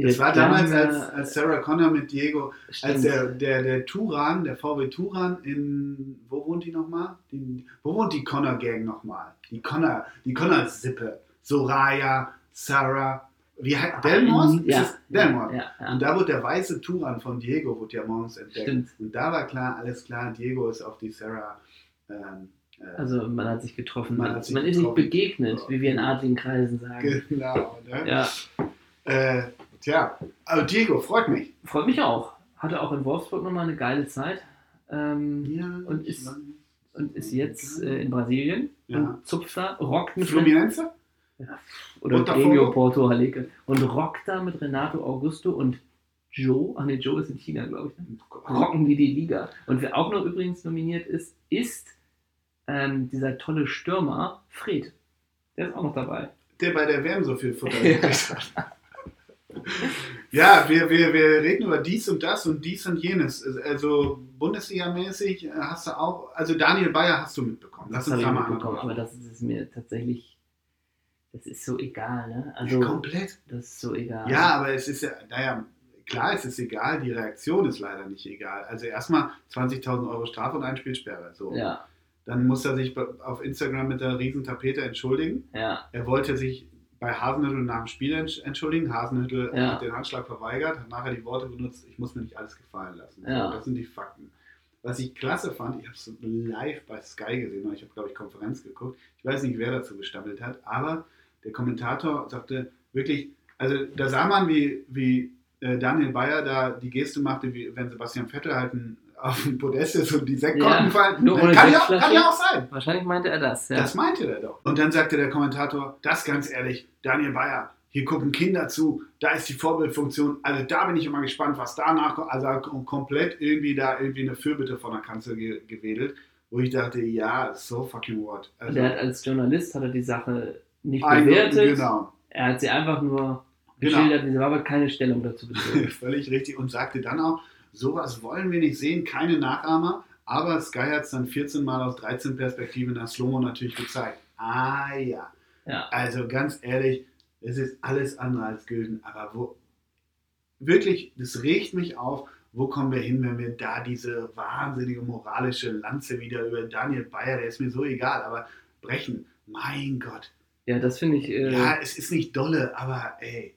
Das war damals, als, als Sarah Connor mit Diego, als Stimmt. der, der, der Turan, der VW Turan in, wo wohnt die nochmal? Wo wohnt die Connor Gang nochmal? Die Connor, die Connor Sippe. Soraya, Sarah, wie heißt, Delmos? Ja. Ist es Delmos. Ja, ja. Und da wurde der weiße Turan von Diego, wurde ja morgens entdeckt. Stimmt. Und da war klar, alles klar, Diego ist auf die Sarah, ähm, äh, Also man hat sich getroffen. Man sich man ist nicht getroffen. begegnet, wie wir in adligen Kreisen sagen. genau, ne? Ja, Äh, tja, also Diego, freut mich. freut mich auch. Hatte auch in Wolfsburg nochmal eine geile Zeit. Ähm, Ja, Und ist- und ist jetzt äh, in Brasilien Ja. und zupft da, rockt mit Fluminense? oder Botafogo? Grêmio Porto Haleke und rockt da mit Renato Augusto und Joe, ach nee, Joe ist in China, glaube ich, ne? rocken die die Liga. Und wer auch noch übrigens nominiert ist, ist ähm, dieser tolle Stürmer Fred. Der ist auch noch dabei. Der bei der WM so viel Futter *laughs* gekriegt hat. *laughs* Ja, wir, wir, wir reden über dies und das und dies und jenes. Also Bundesliga-mäßig hast du auch, also Daniel Bayer hast du mitbekommen. Lass Das uns da mal mitbekommen, aber das ist mir tatsächlich, das ist so egal, ne? Also, Komplett. das ist so egal. Ja, aber es ist ja, naja, klar, es ist egal, die Reaktion ist leider nicht egal. Also erstmal 20.000 Euro Strafe und ein Spielsperre. So. Ja, Dann muss er sich auf Instagram mit der riesen Tapete entschuldigen. ja, Er wollte sich bei Hasenhüttel nach dem Spiel entsch- entschuldigen. Hasenhüttel Ja. hat den Handschlag verweigert, hat nachher die Worte benutzt, ich muss mir nicht alles gefallen lassen. Ja. das sind die Fakten. Was ich klasse fand, ich habe es live bei Sky gesehen, ich habe, glaube ich, Konferenz geguckt. Ich weiß nicht, wer dazu gestammelt hat, aber der Kommentator sagte wirklich, also da sah man, wie, wie äh, Daniel Bayer da die Geste machte, wie wenn Sebastian Vettel halt ein, auf dem Podest ist und die Sektkorken Ja, fallen. kann, ja, kann ja auch sein. wahrscheinlich meinte er das, ja. Das meinte er doch. Und dann sagte der Kommentator, das ganz ehrlich, Daniel Bayer, hier gucken Kinder zu, da ist die Vorbildfunktion. Also da bin ich immer gespannt, was danach kommt. Also hat komplett irgendwie da irgendwie eine Fürbitte von der Kanzel ge gewedelt, wo ich dachte, ja, so fucking what. Also, der hat als Journalist hat er die Sache nicht bewertet. Genau, Er hat sie einfach nur Genau. geschildert, war aber keine Stellung dazu bezogen. *laughs* völlig richtig. Und sagte dann auch, sowas wollen wir nicht sehen, keine Nachahmer. Aber Sky hat es dann 14 Mal aus 13 Perspektiven nach Slomo natürlich gezeigt. Ah ja. ja. Also ganz ehrlich, es ist alles andere als Gülden. Aber wo wirklich, das regt mich auf, wo kommen wir hin, wenn wir da diese wahnsinnige moralische Lanze wieder über Daniel Bayer, der ist mir so egal, aber brechen, mein Gott. Ja, das finde ich, äh, Ja, es ist nicht dolle, aber ey.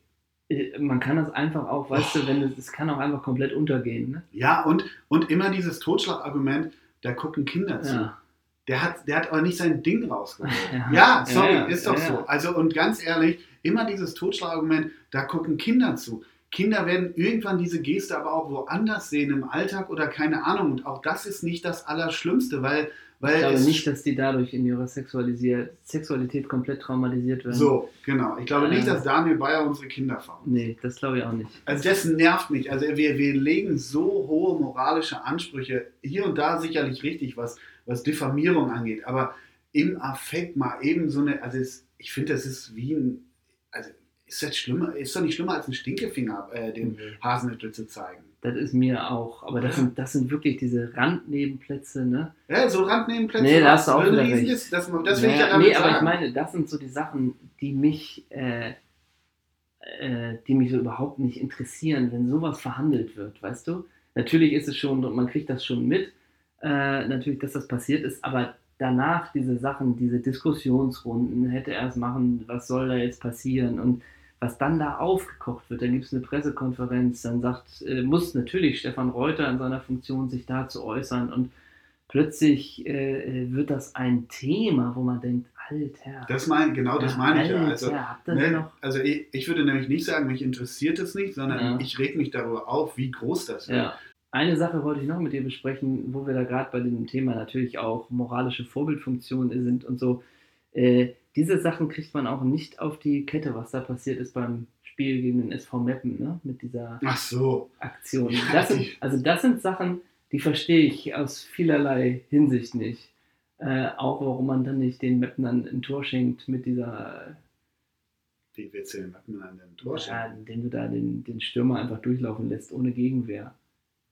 Man kann das einfach auch, weißt Oh. du, wenn es, kann auch einfach komplett untergehen. Ne? Ja, und, und immer dieses Totschlagargument, da gucken Kinder zu. Ja. Der hat, der hat aber nicht sein Ding rausgeholt. *laughs* Ja. Ja, sorry, Ja, ist doch so. Also und ganz ehrlich, immer dieses Totschlagargument, da gucken Kinder zu. Kinder werden irgendwann diese Geste aber auch woanders sehen, im Alltag oder keine Ahnung. Und auch das ist nicht das Allerschlimmste, weil, weil Ich glaube nicht, dass die dadurch in ihrer Sexualität komplett traumatisiert werden. so, genau. Ich glaube nicht, Ja. dass Daniel Bayer unsere Kinder fahren. Nee, das glaube ich auch nicht. Also das nervt mich. Also wir, wir legen so hohe moralische Ansprüche, hier und da sicherlich richtig, was, was Diffamierung angeht, aber im Affekt mal eben so eine, also es, ich finde, das ist wie ein, also ist das schlimmer, ist doch nicht schlimmer als ein Stinkefinger äh, dem Hasenhüttel zu zeigen. Das ist mir auch, aber das sind, das sind wirklich diese Randnebenplätze, ne? Ja, so Randnebenplätze. Nee, da hast du auch ein wieder riesiges- Das, das will ich Naja, ja nee, aber sagen. ich meine, das sind so die Sachen, die mich, äh, äh, die mich so überhaupt nicht interessieren, wenn sowas verhandelt wird, weißt du? Natürlich ist es schon, man kriegt das schon mit, äh, natürlich, dass das passiert ist, aber danach diese Sachen, diese Diskussionsrunden, hätte er es machen, was soll da jetzt passieren und was dann da aufgekocht wird, dann gibt es eine Pressekonferenz, dann sagt, äh, muss natürlich Stefan Reuter in seiner Funktion sich dazu äußern und plötzlich äh, wird das ein Thema, wo man denkt, Alter. das mein, genau das meine ich ja. Also, Ne, also ich, ich würde nämlich nicht sagen, mich interessiert es nicht, sondern Ja. ich reg mich darüber auf, wie groß das wird. Eine Sache wollte ich noch mit dir besprechen, wo wir da gerade bei dem Thema natürlich auch moralische Vorbildfunktionen sind und so. Äh, diese Sachen kriegt man auch nicht auf die Kette, was da passiert ist beim Spiel gegen den SV Meppen, ne? mit dieser Ach so. Aktion. Ja, Das sind, also das sind Sachen, die verstehe ich aus vielerlei Hinsicht nicht. Äh, auch warum man dann nicht den Meppnern ein Tor schenkt mit dieser Wie willst du den an dem Tor Ja, stellen? indem du da den, den Stürmer einfach durchlaufen lässt, ohne Gegenwehr.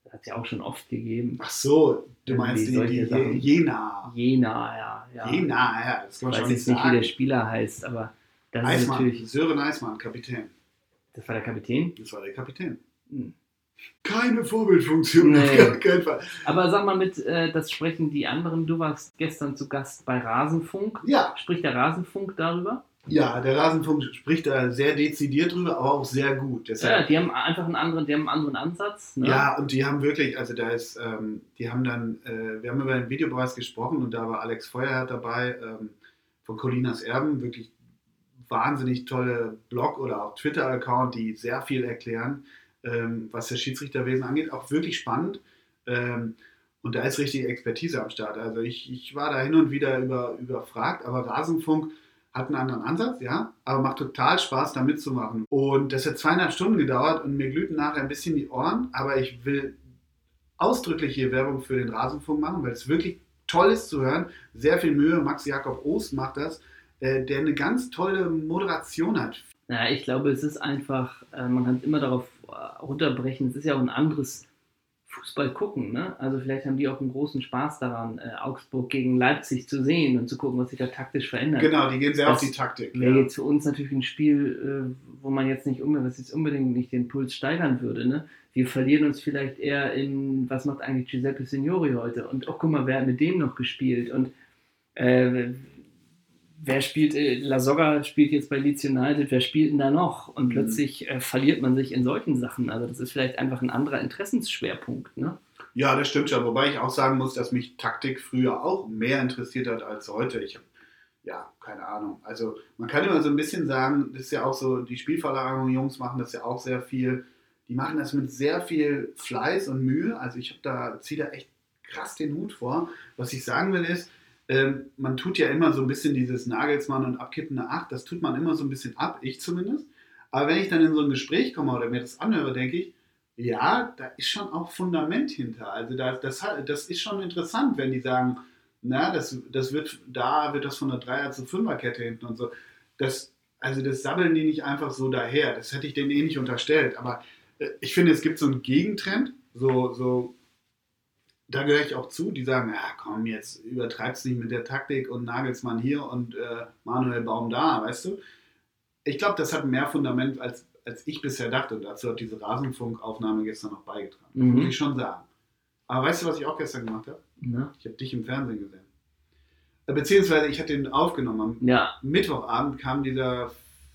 Das hat es ja auch schon oft gegeben. Ach so, du Irgendwie meinst die, die. Jena. Jena, ja. Ja. Jena, ja, das kann Ich weiß nicht jetzt nicht, wie sagen. der Spieler heißt, aber das ist Eismann, natürlich. Sören Eismann, Kapitän. Das war der Kapitän. Das war der Kapitän. Hm. Keine Vorbildfunktion, Nee. auf keinen Fall. Aber sag mal mit, äh, das sprechen die anderen. Du warst gestern zu Gast bei Rasenfunk. Ja, Spricht der Rasenfunk darüber? Ja, der Rasenfunk spricht da sehr dezidiert drüber, aber auch sehr gut. Ja, Deshalb, die haben einfach einen anderen, die haben einen anderen Ansatz. Ne? ja, und die haben wirklich, also da ist, ähm, die haben dann, äh, wir haben über den Videobeweis gesprochen und da war Alex Feuerhardt dabei ähm, von Colinas Erben, wirklich wahnsinnig tolle Blog- oder auch Twitter-Account, die sehr viel erklären, ähm, was das Schiedsrichterwesen angeht. Auch wirklich spannend. Ähm, und da ist richtig Expertise am Start. Also ich, ich war da hin und wieder über, überfragt, aber Rasenfunk hat einen anderen Ansatz, ja, aber macht total Spaß, da mitzumachen. Und das hat zweieinhalb Stunden gedauert und mir glühten nachher ein bisschen die Ohren, aber ich will ausdrücklich hier Werbung für den Rasenfunk machen, weil es wirklich toll ist zu hören. Sehr viel Mühe. Max Jakob Ost macht das, äh, der eine ganz tolle Moderation hat. Ja, ich glaube, es ist einfach, äh, man kann es immer darauf äh, runterbrechen, es ist ja auch ein anderes Fußball gucken. Ne? Also vielleicht haben die auch einen großen Spaß daran, äh, Augsburg gegen Leipzig zu sehen und zu gucken, was sich da taktisch verändert. Genau, die gehen sehr Das auf die Taktik. Wäre Ja. jetzt für uns natürlich ein Spiel, äh, wo man jetzt nicht unbedingt, was jetzt unbedingt nicht den Puls steigern würde. Ne? Wir verlieren uns vielleicht eher in, was macht eigentlich Giuseppe Signori heute? Und oh, guck mal, wer hat mit dem noch gespielt? Und äh, wer spielt, äh, La Soga spielt jetzt bei Leeds United, wer spielt denn da noch? Und Mhm. plötzlich äh, verliert man sich in solchen Sachen. Also das ist vielleicht einfach ein anderer Interessensschwerpunkt. Ne? Ja, das stimmt schon. Wobei ich auch sagen muss, dass mich Taktik früher auch mehr interessiert hat als heute. Ich habe, ja, keine Ahnung. Also man kann immer so ein bisschen sagen, das ist ja auch so, die Spielverlagerung Jungs machen das ja auch sehr viel. Die machen das mit sehr viel Fleiß und Mühe. Also ich habe da, ziehe da echt krass den Hut vor. Was ich sagen will ist, ähm, man tut ja immer so ein bisschen dieses Nagelsmann und abkippende Acht, das tut man immer so ein bisschen ab, ich zumindest. Aber wenn ich dann in so ein Gespräch komme oder mir das anhöre, denke ich, ja, da ist schon auch Fundament hinter. Also da, das, das ist schon interessant, wenn die sagen, na, das, das wird, da wird das von der Dreier- zu Fünferkette hinten und so. Das, also das sabbeln die nicht einfach so daher. Das hätte ich denen eh nicht unterstellt. Aber äh, ich finde, es gibt so einen Gegentrend, so, so da gehöre ich auch zu, die sagen, ja komm, jetzt übertreib's nicht mit der Taktik und Nagelsmann hier und äh, Manuel Baum da, weißt du? Ich glaube, das hat mehr Fundament, als, als ich bisher dachte. Und dazu hat diese Rasenfunkaufnahme gestern noch beigetragen. Mhm. Muss ich schon sagen. Aber weißt du, was ich auch gestern gemacht habe? Ne? Ich habe dich im Fernsehen gesehen. Äh, Beziehungsweise ich hatte ihn aufgenommen. Am Ja, Mittwochabend kam dieser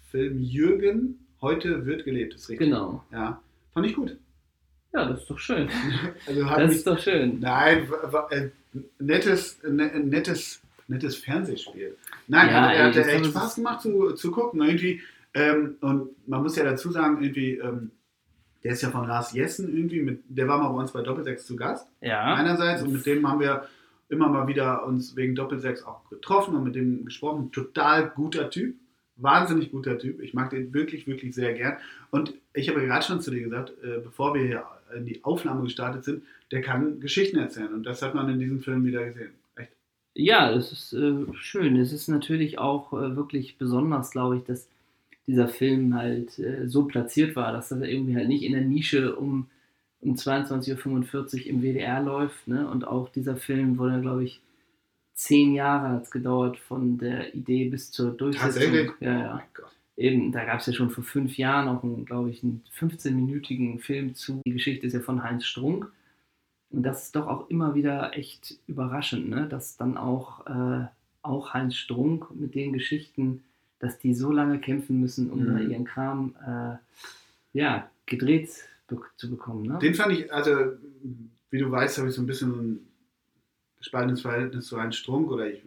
Film Jürgen, heute wird gelebt, ist richtig. genau. Ja, fand ich gut. Ja, das ist doch schön. *laughs* Also Das mich ist doch schön. Nein, äh, nettes, ne, nettes, nettes Fernsehspiel. Nein, Ja, also, er hat echt Spaß gemacht zu, zu gucken. Irgendwie, ähm, und man muss ja dazu sagen, irgendwie, ähm, der ist ja von Lars Jessen irgendwie, mit, der war mal bei uns bei Doppelsechs zu Gast. Ja. Einerseits, und mit dem haben wir immer mal wieder uns wegen Doppelsechs auch getroffen und mit dem gesprochen. Total guter Typ. Wahnsinnig guter Typ. Ich mag den wirklich, wirklich sehr gern. Und ich habe gerade schon zu dir gesagt, äh, bevor wir hier in die Aufnahme gestartet sind, der kann Geschichten erzählen. Und das hat man in diesem Film wieder gesehen. Echt. Ja, es ist äh, schön. Es ist natürlich auch äh, wirklich besonders, glaube ich, dass dieser Film halt äh, so platziert war, dass das irgendwie halt nicht in der Nische um, um 22.45 Uhr im WDR läuft. Ne? Und auch dieser Film wurde, glaube ich, zehn Jahre hat es gedauert von der Idee bis zur Durchsetzung. Tatsächlich? Ja, Oh ja. mein Gott. Eben, da gab es ja schon vor fünf Jahren auch, einen, glaube ich, einen 15-minütigen Film zu. Die Geschichte ist ja von Heinz Strunk. Und das ist doch auch immer wieder echt überraschend, ne? dass dann auch, äh, auch Heinz Strunk mit den Geschichten, dass die so lange kämpfen müssen, um Mhm. ihren Kram äh, ja, gedreht be zu bekommen. Ne? Den fand ich, also, wie du weißt, habe ich so ein bisschen ein gespaltenes Verhältnis zu Heinz Strunk oder ich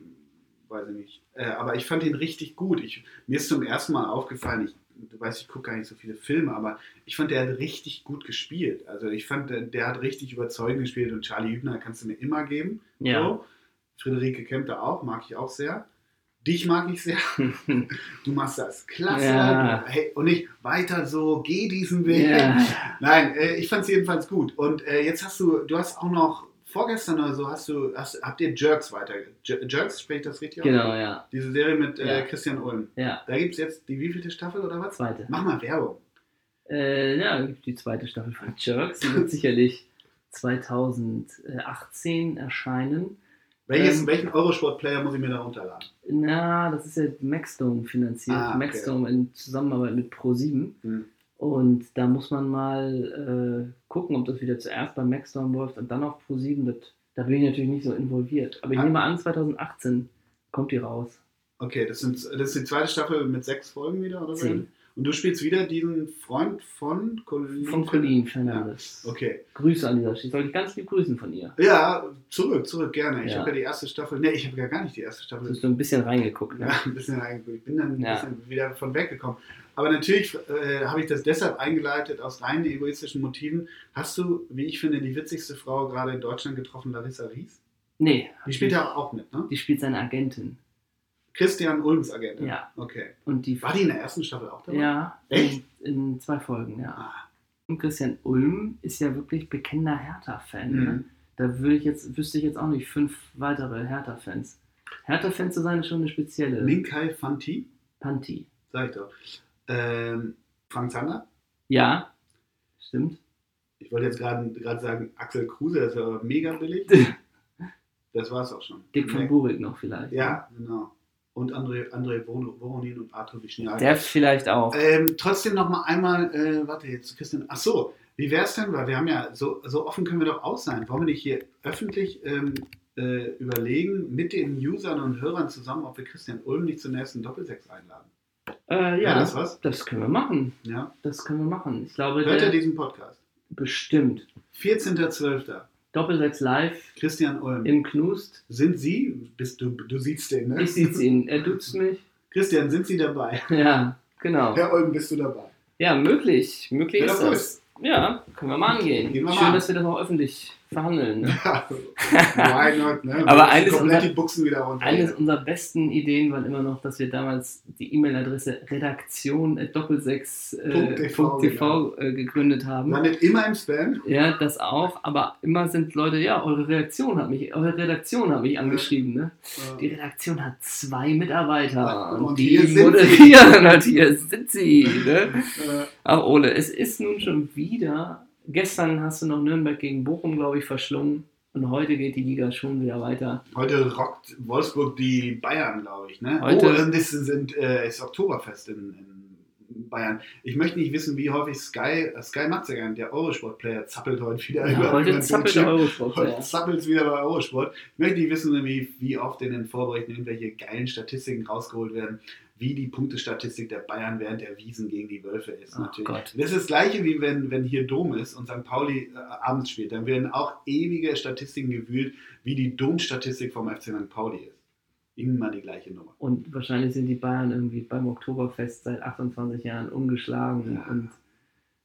weiß ich nicht. Äh, aber ich fand ihn richtig gut. Ich, mir ist zum ersten Mal aufgefallen, ich, du weißt, ich gucke gar nicht so viele Filme, aber ich fand, der hat richtig gut gespielt. Also ich fand, der, der hat richtig überzeugend gespielt und Charlie Hübner kannst du mir immer geben. ja. So. Friederike Kempter auch, mag ich auch sehr. Dich mag ich sehr. *laughs* Du machst das klasse. Ja. Hey, und nicht weiter so, geh diesen Weg. ja. *laughs* Nein, äh, ich fand es jedenfalls gut. Und äh, jetzt hast du, du hast auch noch vorgestern oder so hast du, hast, habt ihr Jerks weiter. Jer- Jerks, spricht das richtig aus? Genau, ja. Diese Serie mit äh, Ja. Christian Ulm. Ja, Da gibt es jetzt die wievielte Staffel oder was? zweite. Mach mal Werbung. Äh, ja, die zweite Staffel von Jerks. Die wird *laughs* sicherlich 2018 erscheinen. Welches, Ähm, welchen Eurosport-Player muss ich mir da runterladen? Na, das ist ja Maxdome finanziert. Ah, okay. Maxdome in Zusammenarbeit mit Pro7. Hm. Und da muss man mal äh, gucken, ob das wieder zuerst bei Maxdome läuft und dann auf Pro7. Das, da bin ich natürlich nicht so involviert. Aber ich Ah. nehme an, 2018 kommt die raus. Okay, das, sind, das ist die zweite Staffel mit sechs Folgen wieder, oder? Zehn. Und du spielst wieder diesen Freund von Colin? Von Colleen Fernandes. Okay. Grüße an dieser Stelle. Soll ich ganz lieb grüßen von ihr. Ja, zurück, zurück, gerne. Ich Ja. habe ja die erste Staffel, ne, ich habe ja gar nicht die erste Du Staffel. hast so ein bisschen reingeguckt. Ne? Ja, ein bisschen reingeguckt. Ich bin dann ein Ja. bisschen wieder von weggekommen. Aber natürlich äh, habe ich das deshalb eingeleitet, aus rein egoistischen Motiven. Hast du, wie ich finde, die witzigste Frau gerade in Deutschland getroffen, Larissa Ries? Nee. Die spielt ja auch mit, ne? Die spielt seine Agentin. Christian Ulms Agentin. Ja. Okay. Und die War die in der ersten Staffel auch dabei? Ja, Echt? In, in zwei Folgen, ja. Ah, Und Christian Ulm ist ja wirklich bekennender Hertha-Fan. Mhm. Ne? Da würde ich jetzt, wüsste ich jetzt auch nicht fünf weitere Hertha-Fans. Hertha-Fan zu sein ist schon eine spezielle Minkai Fanti, Panti. sag ich doch. Ähm, Frank Zander? Ja, stimmt. Ich wollte jetzt gerade sagen, Axel Kruse, das wäre aber mega billig. *laughs* Das war es auch schon. Dick von. Burik noch vielleicht. Ja, genau. Und André, Woro- Voronin und Arthur Wischniak. Der vielleicht auch. Ähm, trotzdem noch mal einmal, äh, warte jetzt, Christian. Ach so, wie wäre es denn, weil wir haben ja, so, so offen können wir doch auch sein. Wollen wir nicht hier öffentlich ähm, äh, überlegen, mit den Usern und Hörern zusammen, ob wir Christian Ulm nicht zum nächsten Doppelsechs einladen? Äh, Ja, ja, das was? das können wir machen. Ja? Das können wir machen. Ich glaube, Hört ihr diesen Podcast? bestimmt. 14.12. Doppelsechs live Christian Ulm. im Knust. Sind Sie, bist du, du siehst den, ne? Ich sieht's ihn. Er duzt *laughs* mich. Christian, sind Sie dabei? Ja, genau. Herr Ulm, bist du dabei? Ja, möglich. Möglich Ja, ist das. Ja, können wir mal angehen. Gehen wir mal Schön, an. dass wir das auch öffentlich verhandeln. Ne? *laughs* Ja, *laughs* not, ne? Aber eines komplett unserer-. Eines unserer besten Ideen war immer noch, dass wir damals die E-Mail-Adresse redaktion äh, TV, Punkt TV äh, gegründet haben. Landet immer im Spam. Ja, das auch, aber immer sind Leute, ja, eure Redaktion hat mich, eure Redaktion hat mich angeschrieben, ne? Die Redaktion hat zwei Mitarbeiter Und und, hier die sind moderieren *laughs* hier sind sie, ne? Äh, Ach Ole, es ist nun schon wieder, gestern hast du noch Nürnberg gegen Bochum, glaube ich, verschlungen und heute geht die Liga schon wieder weiter. heute rockt Wolfsburg die Bayern, glaube ich. Ne? Heute- oh, das sind, äh, ist Oktoberfest in, in Bayern. Ich möchte nicht wissen, wie häufig Sky, äh, Sky nicht, der Eurosport-Player zappelt heute wieder Ja, über heute zappelt der. Eurosport. Heute zappelt es wieder bei Eurosport. Ich möchte nicht wissen, wie, wie oft in den Vorberichten irgendwelche geilen Statistiken rausgeholt werden, wie die Punktestatistik der Bayern während der Wiesen gegen die Wölfe ist. Ach natürlich. Gott. Das ist das gleiche wie wenn, wenn hier Dom ist und St. Pauli äh, abends spielt. Dann werden auch ewige Statistiken gewühlt, wie die Domstatistik vom FC St. Pauli ist. Immer die gleiche Nummer. Und wahrscheinlich sind die Bayern irgendwie beim Oktoberfest seit 28 Jahren ungeschlagen Ja. und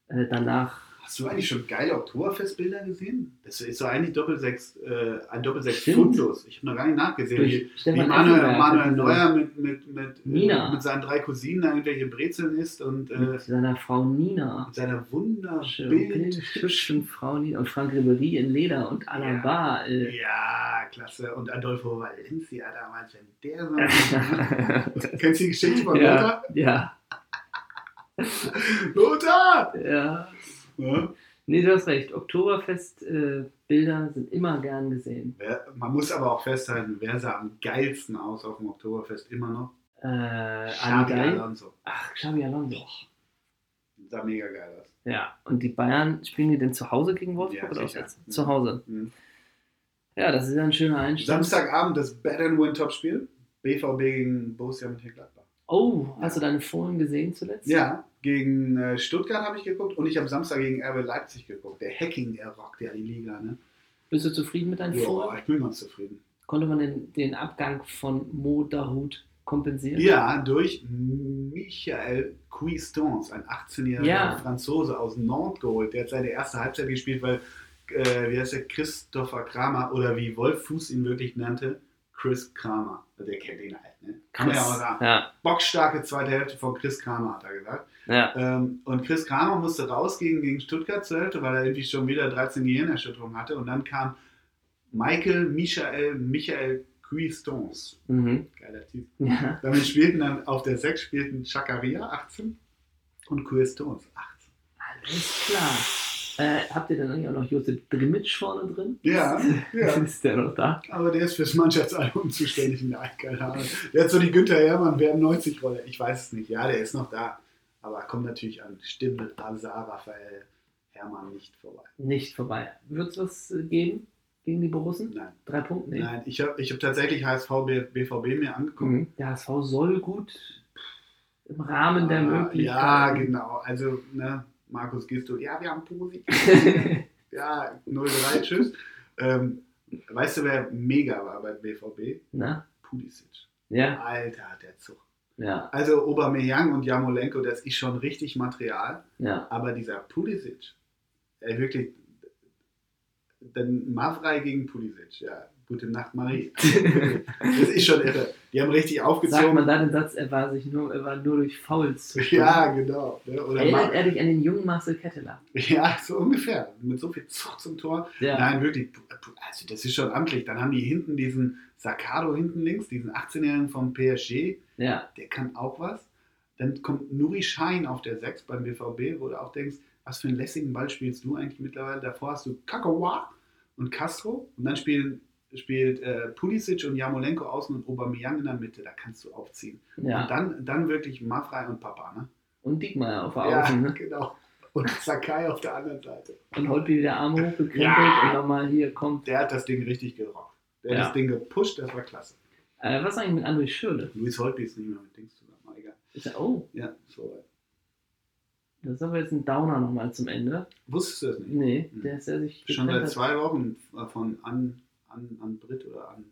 äh, danach Hast du eigentlich schon geile Oktoberfestbilder gesehen? Das ist so eigentlich Doppelsechs, äh, ein Doppelsechs. Fundus. Ich habe noch gar nicht nachgesehen. Wie, wie Manuel, Effenberg Manuel Neuer mit, mit, mit, Nina. mit seinen drei Cousinen da irgendwelche Brezeln isst und äh, mit seiner Frau Nina. mit seiner hübschen Frau Nina und Frank Ribery in Leder und Alaba. Äh, Ja, klasse. Und Adolfo Valencia damals, wenn der so. *laughs* Kennst du die Geschichte von ja, ja, Lothar? Lothar! ja. *laughs* Ja. Nee, du hast recht. Oktoberfest-Bilder sind immer gern gesehen. Wer, man muss aber auch festhalten, wer sah am geilsten aus auf dem Oktoberfest immer noch? Äh, Xabi. Alonso. Ach, Xabi Alonso. Sah mega geil aus. Ja, und die Bayern, spielen die denn zu Hause gegen Wolfsburg Ja, oder auswärts? Zu Hause. Mhm. Ja, das ist ja ein schöner Einstieg. Samstagabend das Bet and Win Topspiel. BVB gegen Borussia Mönchengladbach. Oh, hast du deine Fohlen gesehen zuletzt? Ja, gegen äh, Stuttgart habe ich geguckt und ich habe Samstag gegen RB Leipzig geguckt. Der Hacking, der rockt ja die Liga, ne? Bist du zufrieden mit deinen Ja, Fohlen? ich bin ganz zufrieden. Konnte man den, den Abgang von Mo Dahoud kompensieren? Ja, durch Michael Cuistons, ein 18-jähriger Ja. Franzose aus Nantes geholt. Der hat seine erste Halbzeit gespielt, weil, äh, wie heißt der, Christopher Kramer oder wie Wolf Fuß ihn wirklich nannte, Chris Kramer. Also Der kennt ihn halt, ne? Kann man ja auch sagen. Ja, Bockstarke zweite Hälfte von Chris Kramer, hat er gesagt. ja. Ähm, und Chris Kramer musste rausgehen gegen Stuttgart zur Hälfte, weil er irgendwie schon wieder 13 Gehirnerschütterungen hatte. Und dann kam Michael Michael Michael Cuistons. Mhm. Geiler Typ. Ja. Damit spielten dann auf der 6 spielten Chakaria 18 und Cuistons 18. Alles klar. Äh, habt ihr dann eigentlich auch noch Josef Drimmitsch vorne drin? Ja, *laughs* ja. Ist der noch da? Aber der ist fürs Mannschaftsalbum zuständig. Nein, keine Ahnung. Der hat so die Günther Hermann werden 90 Rolle. Ich weiß es nicht. Ja, der ist noch da. Aber kommt natürlich an Stimme, Azar, Raphael, Hermann nicht vorbei. Nicht vorbei. Wird es was äh, geben gegen die Borussen? Nein. Drei Punkte? Nee. Nein, ich habe ich hab tatsächlich HSV BVB mir angeguckt. Mhm. Der HSV soll gut im Rahmen der Ah, Ja, Möglichkeiten. genau. Also, ne, Markus Gisto, ja, wir haben positiv. *laughs* ja, 0-3, tschüss. Ähm, weißt du, wer mega war bei BVB? Na? Pulisic. Ja, Alter, der Zug. ja, Also Aubameyang und Jamolenko, das ist schon richtig Material. ja. Aber dieser Pulisic, ey, wirklich, dann Mavrei gegen Pulisic, ja, gute Nacht Marie. *laughs* das ist schon irre. Die haben richtig Sagt man aufgezogen. da den Satz, er war, sich nur, er war nur durch Fouls zu *laughs* Ja, genau. ne, Oder Erinnert er dich an den jungen Marcel Ketteler? ja, so ungefähr. Mit so viel Zucht zum Tor. Ja. Nein, wirklich, also das ist schon amtlich. Dann haben die hinten diesen Sakado hinten links, diesen 18-Jährigen vom PSG, Ja, der kann auch was. Dann kommt Nuri Schein auf der 6 beim BVB, wo du auch denkst, was für einen lässigen Ball spielst du eigentlich mittlerweile? Davor hast du Kakawa und Castro und dann spielen, spielt äh, Pulisic und Jamolenko außen und Aubameyang in der Mitte. Da kannst du aufziehen. ja. Und dann, dann wirklich Mafrei und Papa, ne? Und Diekmeyer auf der Ja, Außen. Ne? genau. Und Sakai auf der anderen Seite. Und Holtby wieder Arme hochgekrempelt Ja. und nochmal hier kommt. Der hat das Ding richtig gerockt. Der hat Ja. das Ding gepusht, das war klasse. Äh, was eigentlich mit André Schürle? Luis Holtby ist nicht mehr mit Dings zusammen, aber egal. Ist er, oh, Ja, so weit. das ist aber jetzt ein Downer nochmal zum Ende. Wusstest du das nicht? Nee, Hm. der ist ja sich Schon seit hat. zwei Wochen von an, an, an Brit oder an.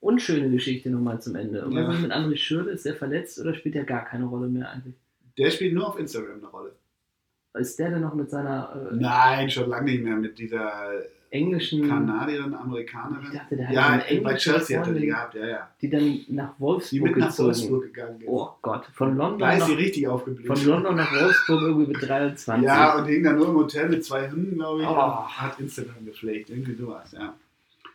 Unschöne Geschichte nochmal zum Ende. Und Ja. was ist mit André Schürle? Ist der verletzt oder spielt er gar keine Rolle mehr eigentlich? Der spielt nur auf Instagram eine Rolle. Ist der denn noch mit seiner äh, Nein, schon lange nicht mehr mit dieser englischen, Kanadierin, Amerikanerin. ich dachte, der hat ja, eine bei Chelsea hatte die gehabt, ja, ja. die dann nach Die Wolfsburg mit nach gezogen Wolfsburg gegangen ist. Oh Gott, von London, da ist nach, sie richtig aufgeblüht. von London nach Wolfsburg irgendwie mit 23. Ja, und hing dann nur im Hotel mit zwei Hunden, glaube ich. Oh. Hat Instagram gepflegt, irgendwie sowas, ja.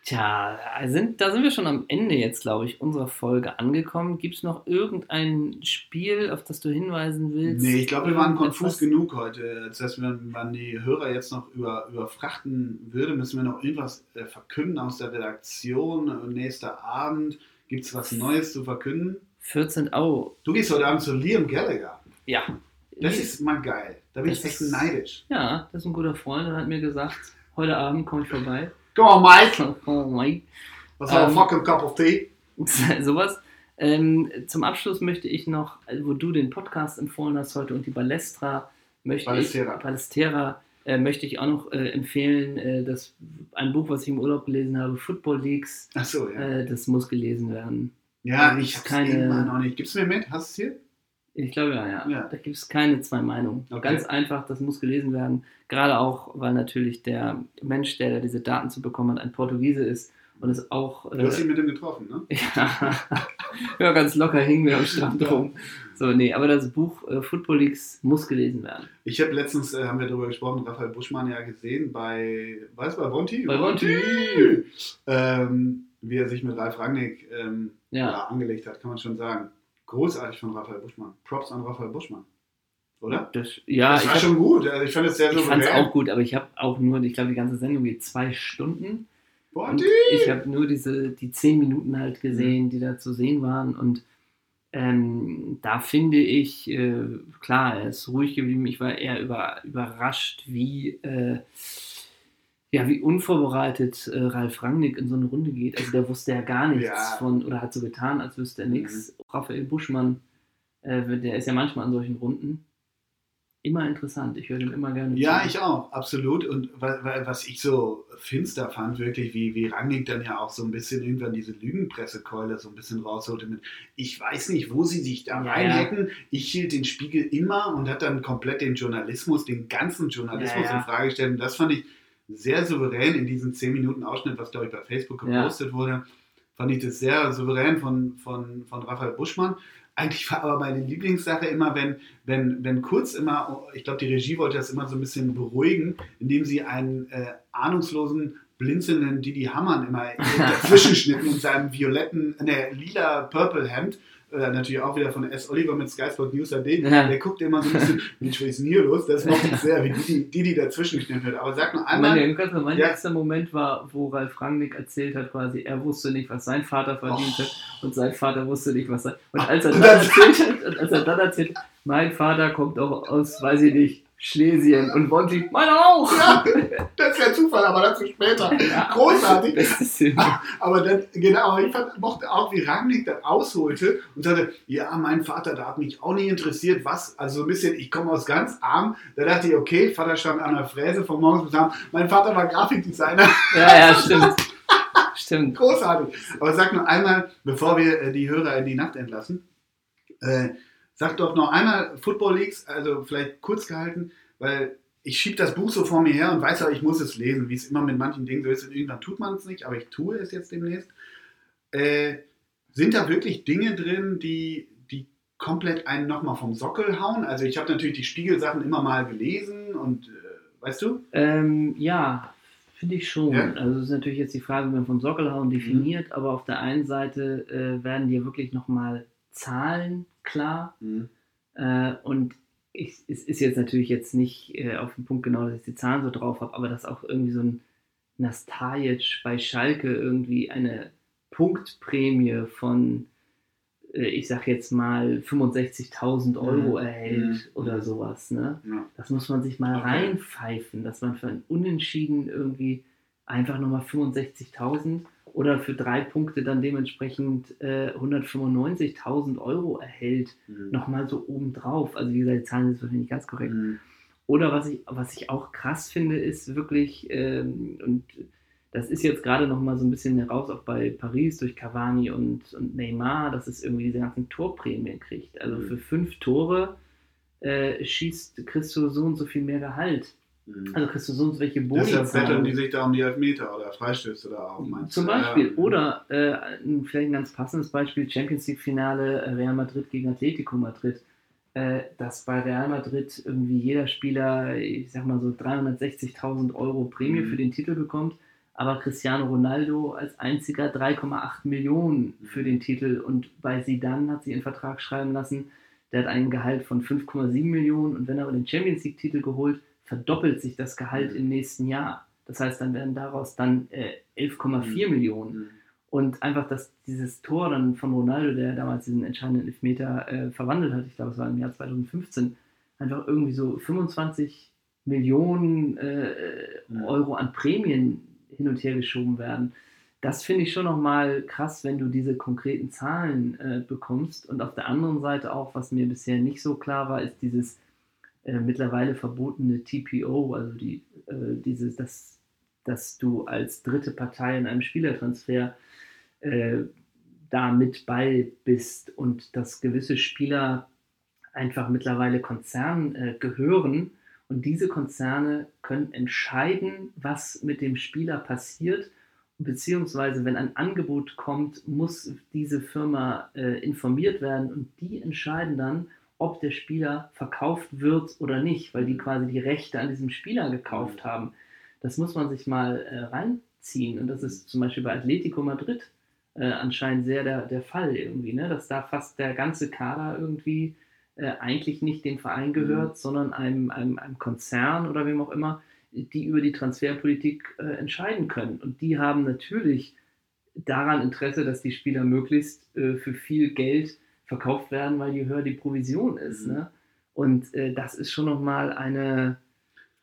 Tja, sind, da sind wir schon am Ende jetzt, glaube ich, unserer Folge angekommen. Gibt es noch irgendein Spiel, auf das du hinweisen willst? Nee, ich glaube, wir waren konfus genug heute. Das heißt, wenn man die Hörer jetzt noch über, überfrachten würde, müssen wir noch irgendwas äh, verkünden aus der Redaktion. Nächster Abend. Gibt es was Neues zu verkünden? 14 Euro. Du gehst heute Abend zu Liam Gallagher. Ja. Das ist mal geil. Da bin Das ich echt ist- neidisch. Ja, das ist ein guter Freund und hat mir gesagt, heute Abend komme ich vorbei. Come on, Mike. Oh mein. Was have a Ähm, fucking cup of tea? *laughs* Sowas. Ähm, zum Abschluss möchte ich noch, also wo du den Podcast empfohlen hast heute und die Ballestra, möchte Ballestera. ich, Ballestera, äh, möchte ich auch noch äh, empfehlen, äh, das, ein Buch, was ich im Urlaub gelesen habe, Football Leagues, Achso, ja. äh, das muss gelesen werden. ja, das ich hab's keine- immer noch nicht. Gib's mir mit? Hast du es hier? Ich glaube ja, ja. Ja. Da gibt es keine zwei Meinungen. Okay. Ganz einfach, das muss gelesen werden. Gerade auch, weil natürlich der Mensch, der da diese Daten zu bekommen hat, ein Portugiese ist und es auch. Du hast Äh, ihn mit dem getroffen, ne? *laughs* ja, ja, ganz locker hingen wir am Strand rum. So, nee, aber das Buch äh, Football Leagues muss gelesen werden. Ich habe letztens, äh, haben wir darüber gesprochen, Raphael Buschmann ja gesehen bei, was, bei Vonti? Bei Vonti. Ähm, wie er sich mit Ralf Rangnick ähm, ja. Ja, angelegt hat, kann man schon sagen. Großartig von Raphael Buschmann. Props an Raphael Buschmann. Oder? das, ja das war hab- schon gut. Also ich fand es sehr ich fand es auch gut, aber ich habe auch nur, ich glaube, die ganze Sendung geht zwei Stunden. Und Vonti! ich habe nur diese, die zehn Minuten halt gesehen, die da zu sehen waren. Und ähm, da finde ich, äh, klar, er ist ruhig geblieben. Ich war eher über, überrascht, wie, äh, ja, wie unvorbereitet äh, Ralf Rangnick in so eine Runde geht. Also der wusste ja gar nichts Ja. von, oder hat so getan, als wüsste er nichts. Raphael Buschmann, äh, der ist ja manchmal an solchen Runden. Immer interessant. Ich höre dem immer gerne Ja, zu. ich auch, absolut. Und wa- wa- was ich so finster fand, wirklich, wie, wie Rangnick dann ja auch so ein bisschen irgendwann diese Lügenpressekeule so ein bisschen rausholte mit, ich weiß nicht, wo sie sich da Ja, reinhacken. Ich hielt den Spiegel immer und hat dann komplett den Journalismus, den ganzen Journalismus Ja, ja. in Frage gestellt. Und das fand ich sehr souverän in diesem 10 Minuten Ausschnitt, was glaube ich bei Facebook Ja. gepostet wurde. Fand ich das sehr souverän von, von, von Raphael Buschmann. Eigentlich war aber meine Lieblingssache immer, wenn, wenn, wenn Kurz immer, ich glaube, die Regie wollte das immer so ein bisschen beruhigen, indem sie einen äh, ahnungslosen blinzelnden Didi Hamann immer dazwischen in *laughs* seinem violetten, ne, lila Purple Hemd äh, natürlich auch wieder von S. Oliver mit Sky Sport News AD, ja. der guckt immer so ein bisschen, *laughs* Mensch, was ist denn los? Das mochte ich sehr, wie die, die, die dazwischen geschnitten wird. Aber sag noch einmal. Mein, mein ja. letzter Moment war, wo Ralf Rangnick erzählt hat, quasi, er wusste nicht, was sein Vater verdiente oh. und sein Vater wusste nicht, was sein. Und als er dann erzählt hat, und als er dann erzählt, mein Vater kommt auch aus, weiß ich nicht, Schlesien und Monty, meiner auch! Ja, das ist ja Zufall, aber dazu später. Ja, Großartig. Aber dann, genau, ich fand, mochte auch, wie Rangnick dann ausholte und sagte, ja, mein Vater, da hat mich auch nie interessiert, was, also so ein bisschen, ich komme aus ganz arm. Da dachte ich, okay, Vater stand an der Fräse von morgens bis abends. Mein Vater war Grafikdesigner. Ja, ja, stimmt. stimmt. Großartig. Aber sag noch einmal, bevor wir äh, die Hörer in die Nacht entlassen, äh, Sag doch noch einmal Football Leagues, also vielleicht kurz gehalten, weil ich schiebe das Buch so vor mir her und weiß ja, ich muss es lesen, wie es immer mit manchen Dingen so ist. Und irgendwann tut man es nicht, aber ich tue es jetzt demnächst. Äh, sind da wirklich Dinge drin, die, die komplett einen nochmal vom Sockel hauen? Also ich habe natürlich die Spiegelsachen immer mal gelesen und äh, weißt du? Ähm, ja, finde ich schon. Ja? Also es ist natürlich jetzt die Frage, wie man vom Sockel hauen definiert, mhm. aber auf der einen Seite äh, werden dir wirklich nochmal Zahlen klar. Mhm. Äh, und ich, es ist jetzt natürlich jetzt nicht äh, auf den Punkt genau, dass ich die Zahlen so drauf habe, aber dass auch irgendwie so ein Nastajic bei Schalke irgendwie eine Punktprämie von, äh, ich sag jetzt mal, 65.000 Euro mhm. erhält mhm. oder sowas. Ne? Ja. Das muss man sich mal okay. reinpfeifen, dass man für ein Unentschieden irgendwie einfach nochmal 65.000 oder für drei Punkte dann dementsprechend äh, 195.000 Euro erhält, mhm. nochmal so obendrauf. Also wie gesagt, die Zahlen sind wahrscheinlich nicht ganz korrekt. Mhm. Oder was ich, was ich auch krass finde, ist wirklich, ähm, und das ist jetzt gerade nochmal so ein bisschen heraus, auch bei Paris durch Cavani und, und Neymar, dass es irgendwie diese ganzen Torprämien kriegt. Also mhm. für fünf Tore äh, schießt, kriegst du so und so viel mehr Gehalt. Mhm. Also kriegst du sonst welche Boni. Deshalb wettern die sich da um die Elfmeter oder Freistöße da auch, meinst Zum Beispiel. Ja. Oder äh, vielleicht ein ganz passendes Beispiel: Champions League-Finale äh, Real Madrid gegen Atletico Madrid. Äh, dass bei Real Madrid irgendwie jeder Spieler, ich sag mal so 360.000 Euro Prämie mhm. für den Titel bekommt, aber Cristiano Ronaldo als einziger 3,8 Millionen für den Titel und bei Zidane hat sie einen Vertrag schreiben lassen, der hat einen Gehalt von 5,7 Millionen und wenn er aber den Champions League Titel geholt, verdoppelt sich das Gehalt im nächsten Jahr. Das heißt, dann werden daraus dann äh, 11,4 mhm. Millionen. Mhm. Und einfach, dass dieses Tor dann von Ronaldo, der damals diesen entscheidenden Elfmeter äh, verwandelt hat, ich glaube, es war im Jahr 2015, einfach irgendwie so 25 Millionen äh. Euro an Prämien hin und her geschoben werden. Das finde ich schon nochmal krass, wenn du diese konkreten Zahlen äh, bekommst. Und auf der anderen Seite auch, was mir bisher nicht so klar war, ist dieses äh, mittlerweile verbotene TPO, also die, äh, dieses, dass, dass du als dritte Partei in einem Spielertransfer äh, da mit bei bist und dass gewisse Spieler einfach mittlerweile Konzernen äh, gehören. Und diese Konzerne können entscheiden, was mit dem Spieler passiert, beziehungsweise wenn ein Angebot kommt, muss diese Firma äh, informiert werden und die entscheiden dann, ob der Spieler verkauft wird oder nicht, weil die quasi die Rechte an diesem Spieler gekauft haben. Das muss man sich mal äh, reinziehen. Und das ist zum Beispiel bei Atletico Madrid äh, anscheinend sehr der, der Fall irgendwie, ne? dass da fast der ganze Kader irgendwie äh, eigentlich nicht dem Verein gehört, mhm. sondern einem, einem, einem, Konzern oder wem auch immer, die über die Transferpolitik äh, entscheiden können. Und die haben natürlich daran Interesse, dass die Spieler möglichst äh, für viel Geld verkauft werden, weil je höher die Provision ist. Mhm. Ne? Und äh, das ist schon nochmal eine,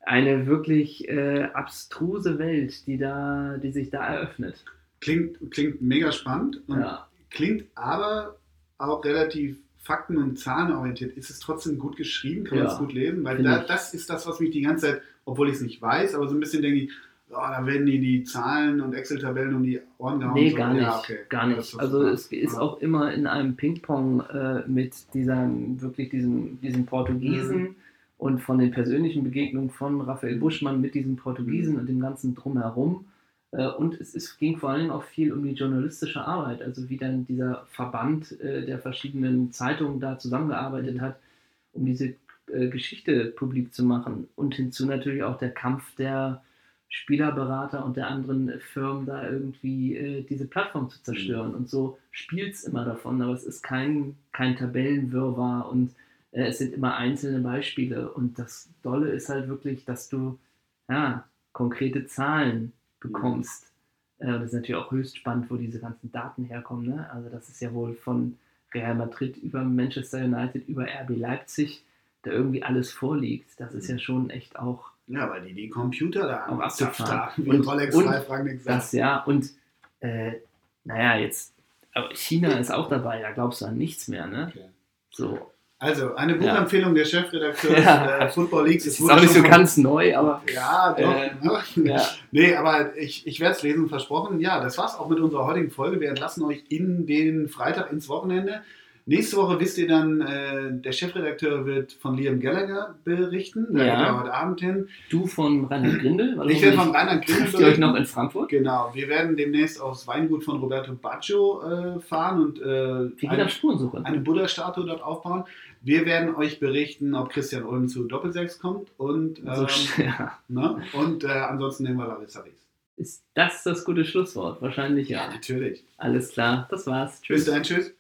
eine wirklich äh, abstruse Welt, die, da, die sich da eröffnet. Klingt, klingt mega spannend und ja. klingt aber auch relativ fakten- und zahlenorientiert. Ist es trotzdem gut geschrieben? Kann man es gut lesen? Weil da, das ist das, was mich die ganze Zeit, obwohl ich es nicht weiß, aber so ein bisschen denke ich, oh, da werden die die Zahlen und Excel-Tabellen um die Ohren gehauen. Nee, gar nicht. Ja, okay. Gar nicht. Also es ist ja. auch immer in einem Ping-Pong äh, mit dieser, wirklich diesem, diesem Portugiesen mhm. und von den persönlichen Begegnungen von Raphael mhm. Buschmann mit diesem Portugiesen mhm. und dem ganzen Drumherum. Äh, und es ist, ging vor allem auch viel um die journalistische Arbeit, also wie dann dieser Verband äh, der verschiedenen Zeitungen da zusammengearbeitet mhm. hat, um diese äh, Geschichte publik zu machen. Und hinzu natürlich auch der Kampf der Spielerberater und der anderen Firmen da irgendwie äh, diese Plattform zu zerstören. Mhm. Und so spielt es immer davon, aber es ist kein, kein Tabellenwirrwarr und äh, es sind immer einzelne Beispiele. Und das Dolle ist halt wirklich, dass du ja, konkrete Zahlen bekommst. Äh, das ist natürlich auch höchst spannend, wo diese ganzen Daten herkommen. Ne? Also das ist ja wohl von Real Madrid über Manchester United über RB Leipzig da irgendwie alles vorliegt. Das ist ja schon echt auch Ja, weil die die Computer da am da, wie Und- Rolex und sagt. das, ja. Und äh, naja, jetzt, aber China ist auch dabei, da glaubst du an nichts mehr, ne? Okay. So. Also, eine Ja. Buchempfehlung der Chefredakteur *laughs* Ja. äh, Football Leagues. Ist wurde auch nicht so von- ganz neu, aber Ja, doch. Äh, ne? ja. *laughs* Nee, aber ich, ich werde es lesen, versprochen. Ja, das war's auch mit unserer heutigen Folge. Wir entlassen euch in den Freitag ins Wochenende. Nächste Woche wisst ihr dann, äh, der Chefredakteur wird von Liam Gallagher berichten. Da Ja. geht er heute Abend hin. du von Reinhard Grindel, Ich werde von Reinhard Grindel trifft ihr euch noch in Frankfurt. Genau, wir werden demnächst aufs Weingut von Roberto Baggio äh, fahren und äh, eine, Spurensuche. eine Buddha-Statue dort aufbauen. Wir werden euch berichten, ob Christian Ulm zu Doppelsechs kommt und, ähm, So, *laughs* ja. ne? und äh, ansonsten nehmen wir Larissa Ries. Ist das das gute Schlusswort? Wahrscheinlich ja. Natürlich. Alles klar, das war's. Bis Tschüss. dann, tschüss.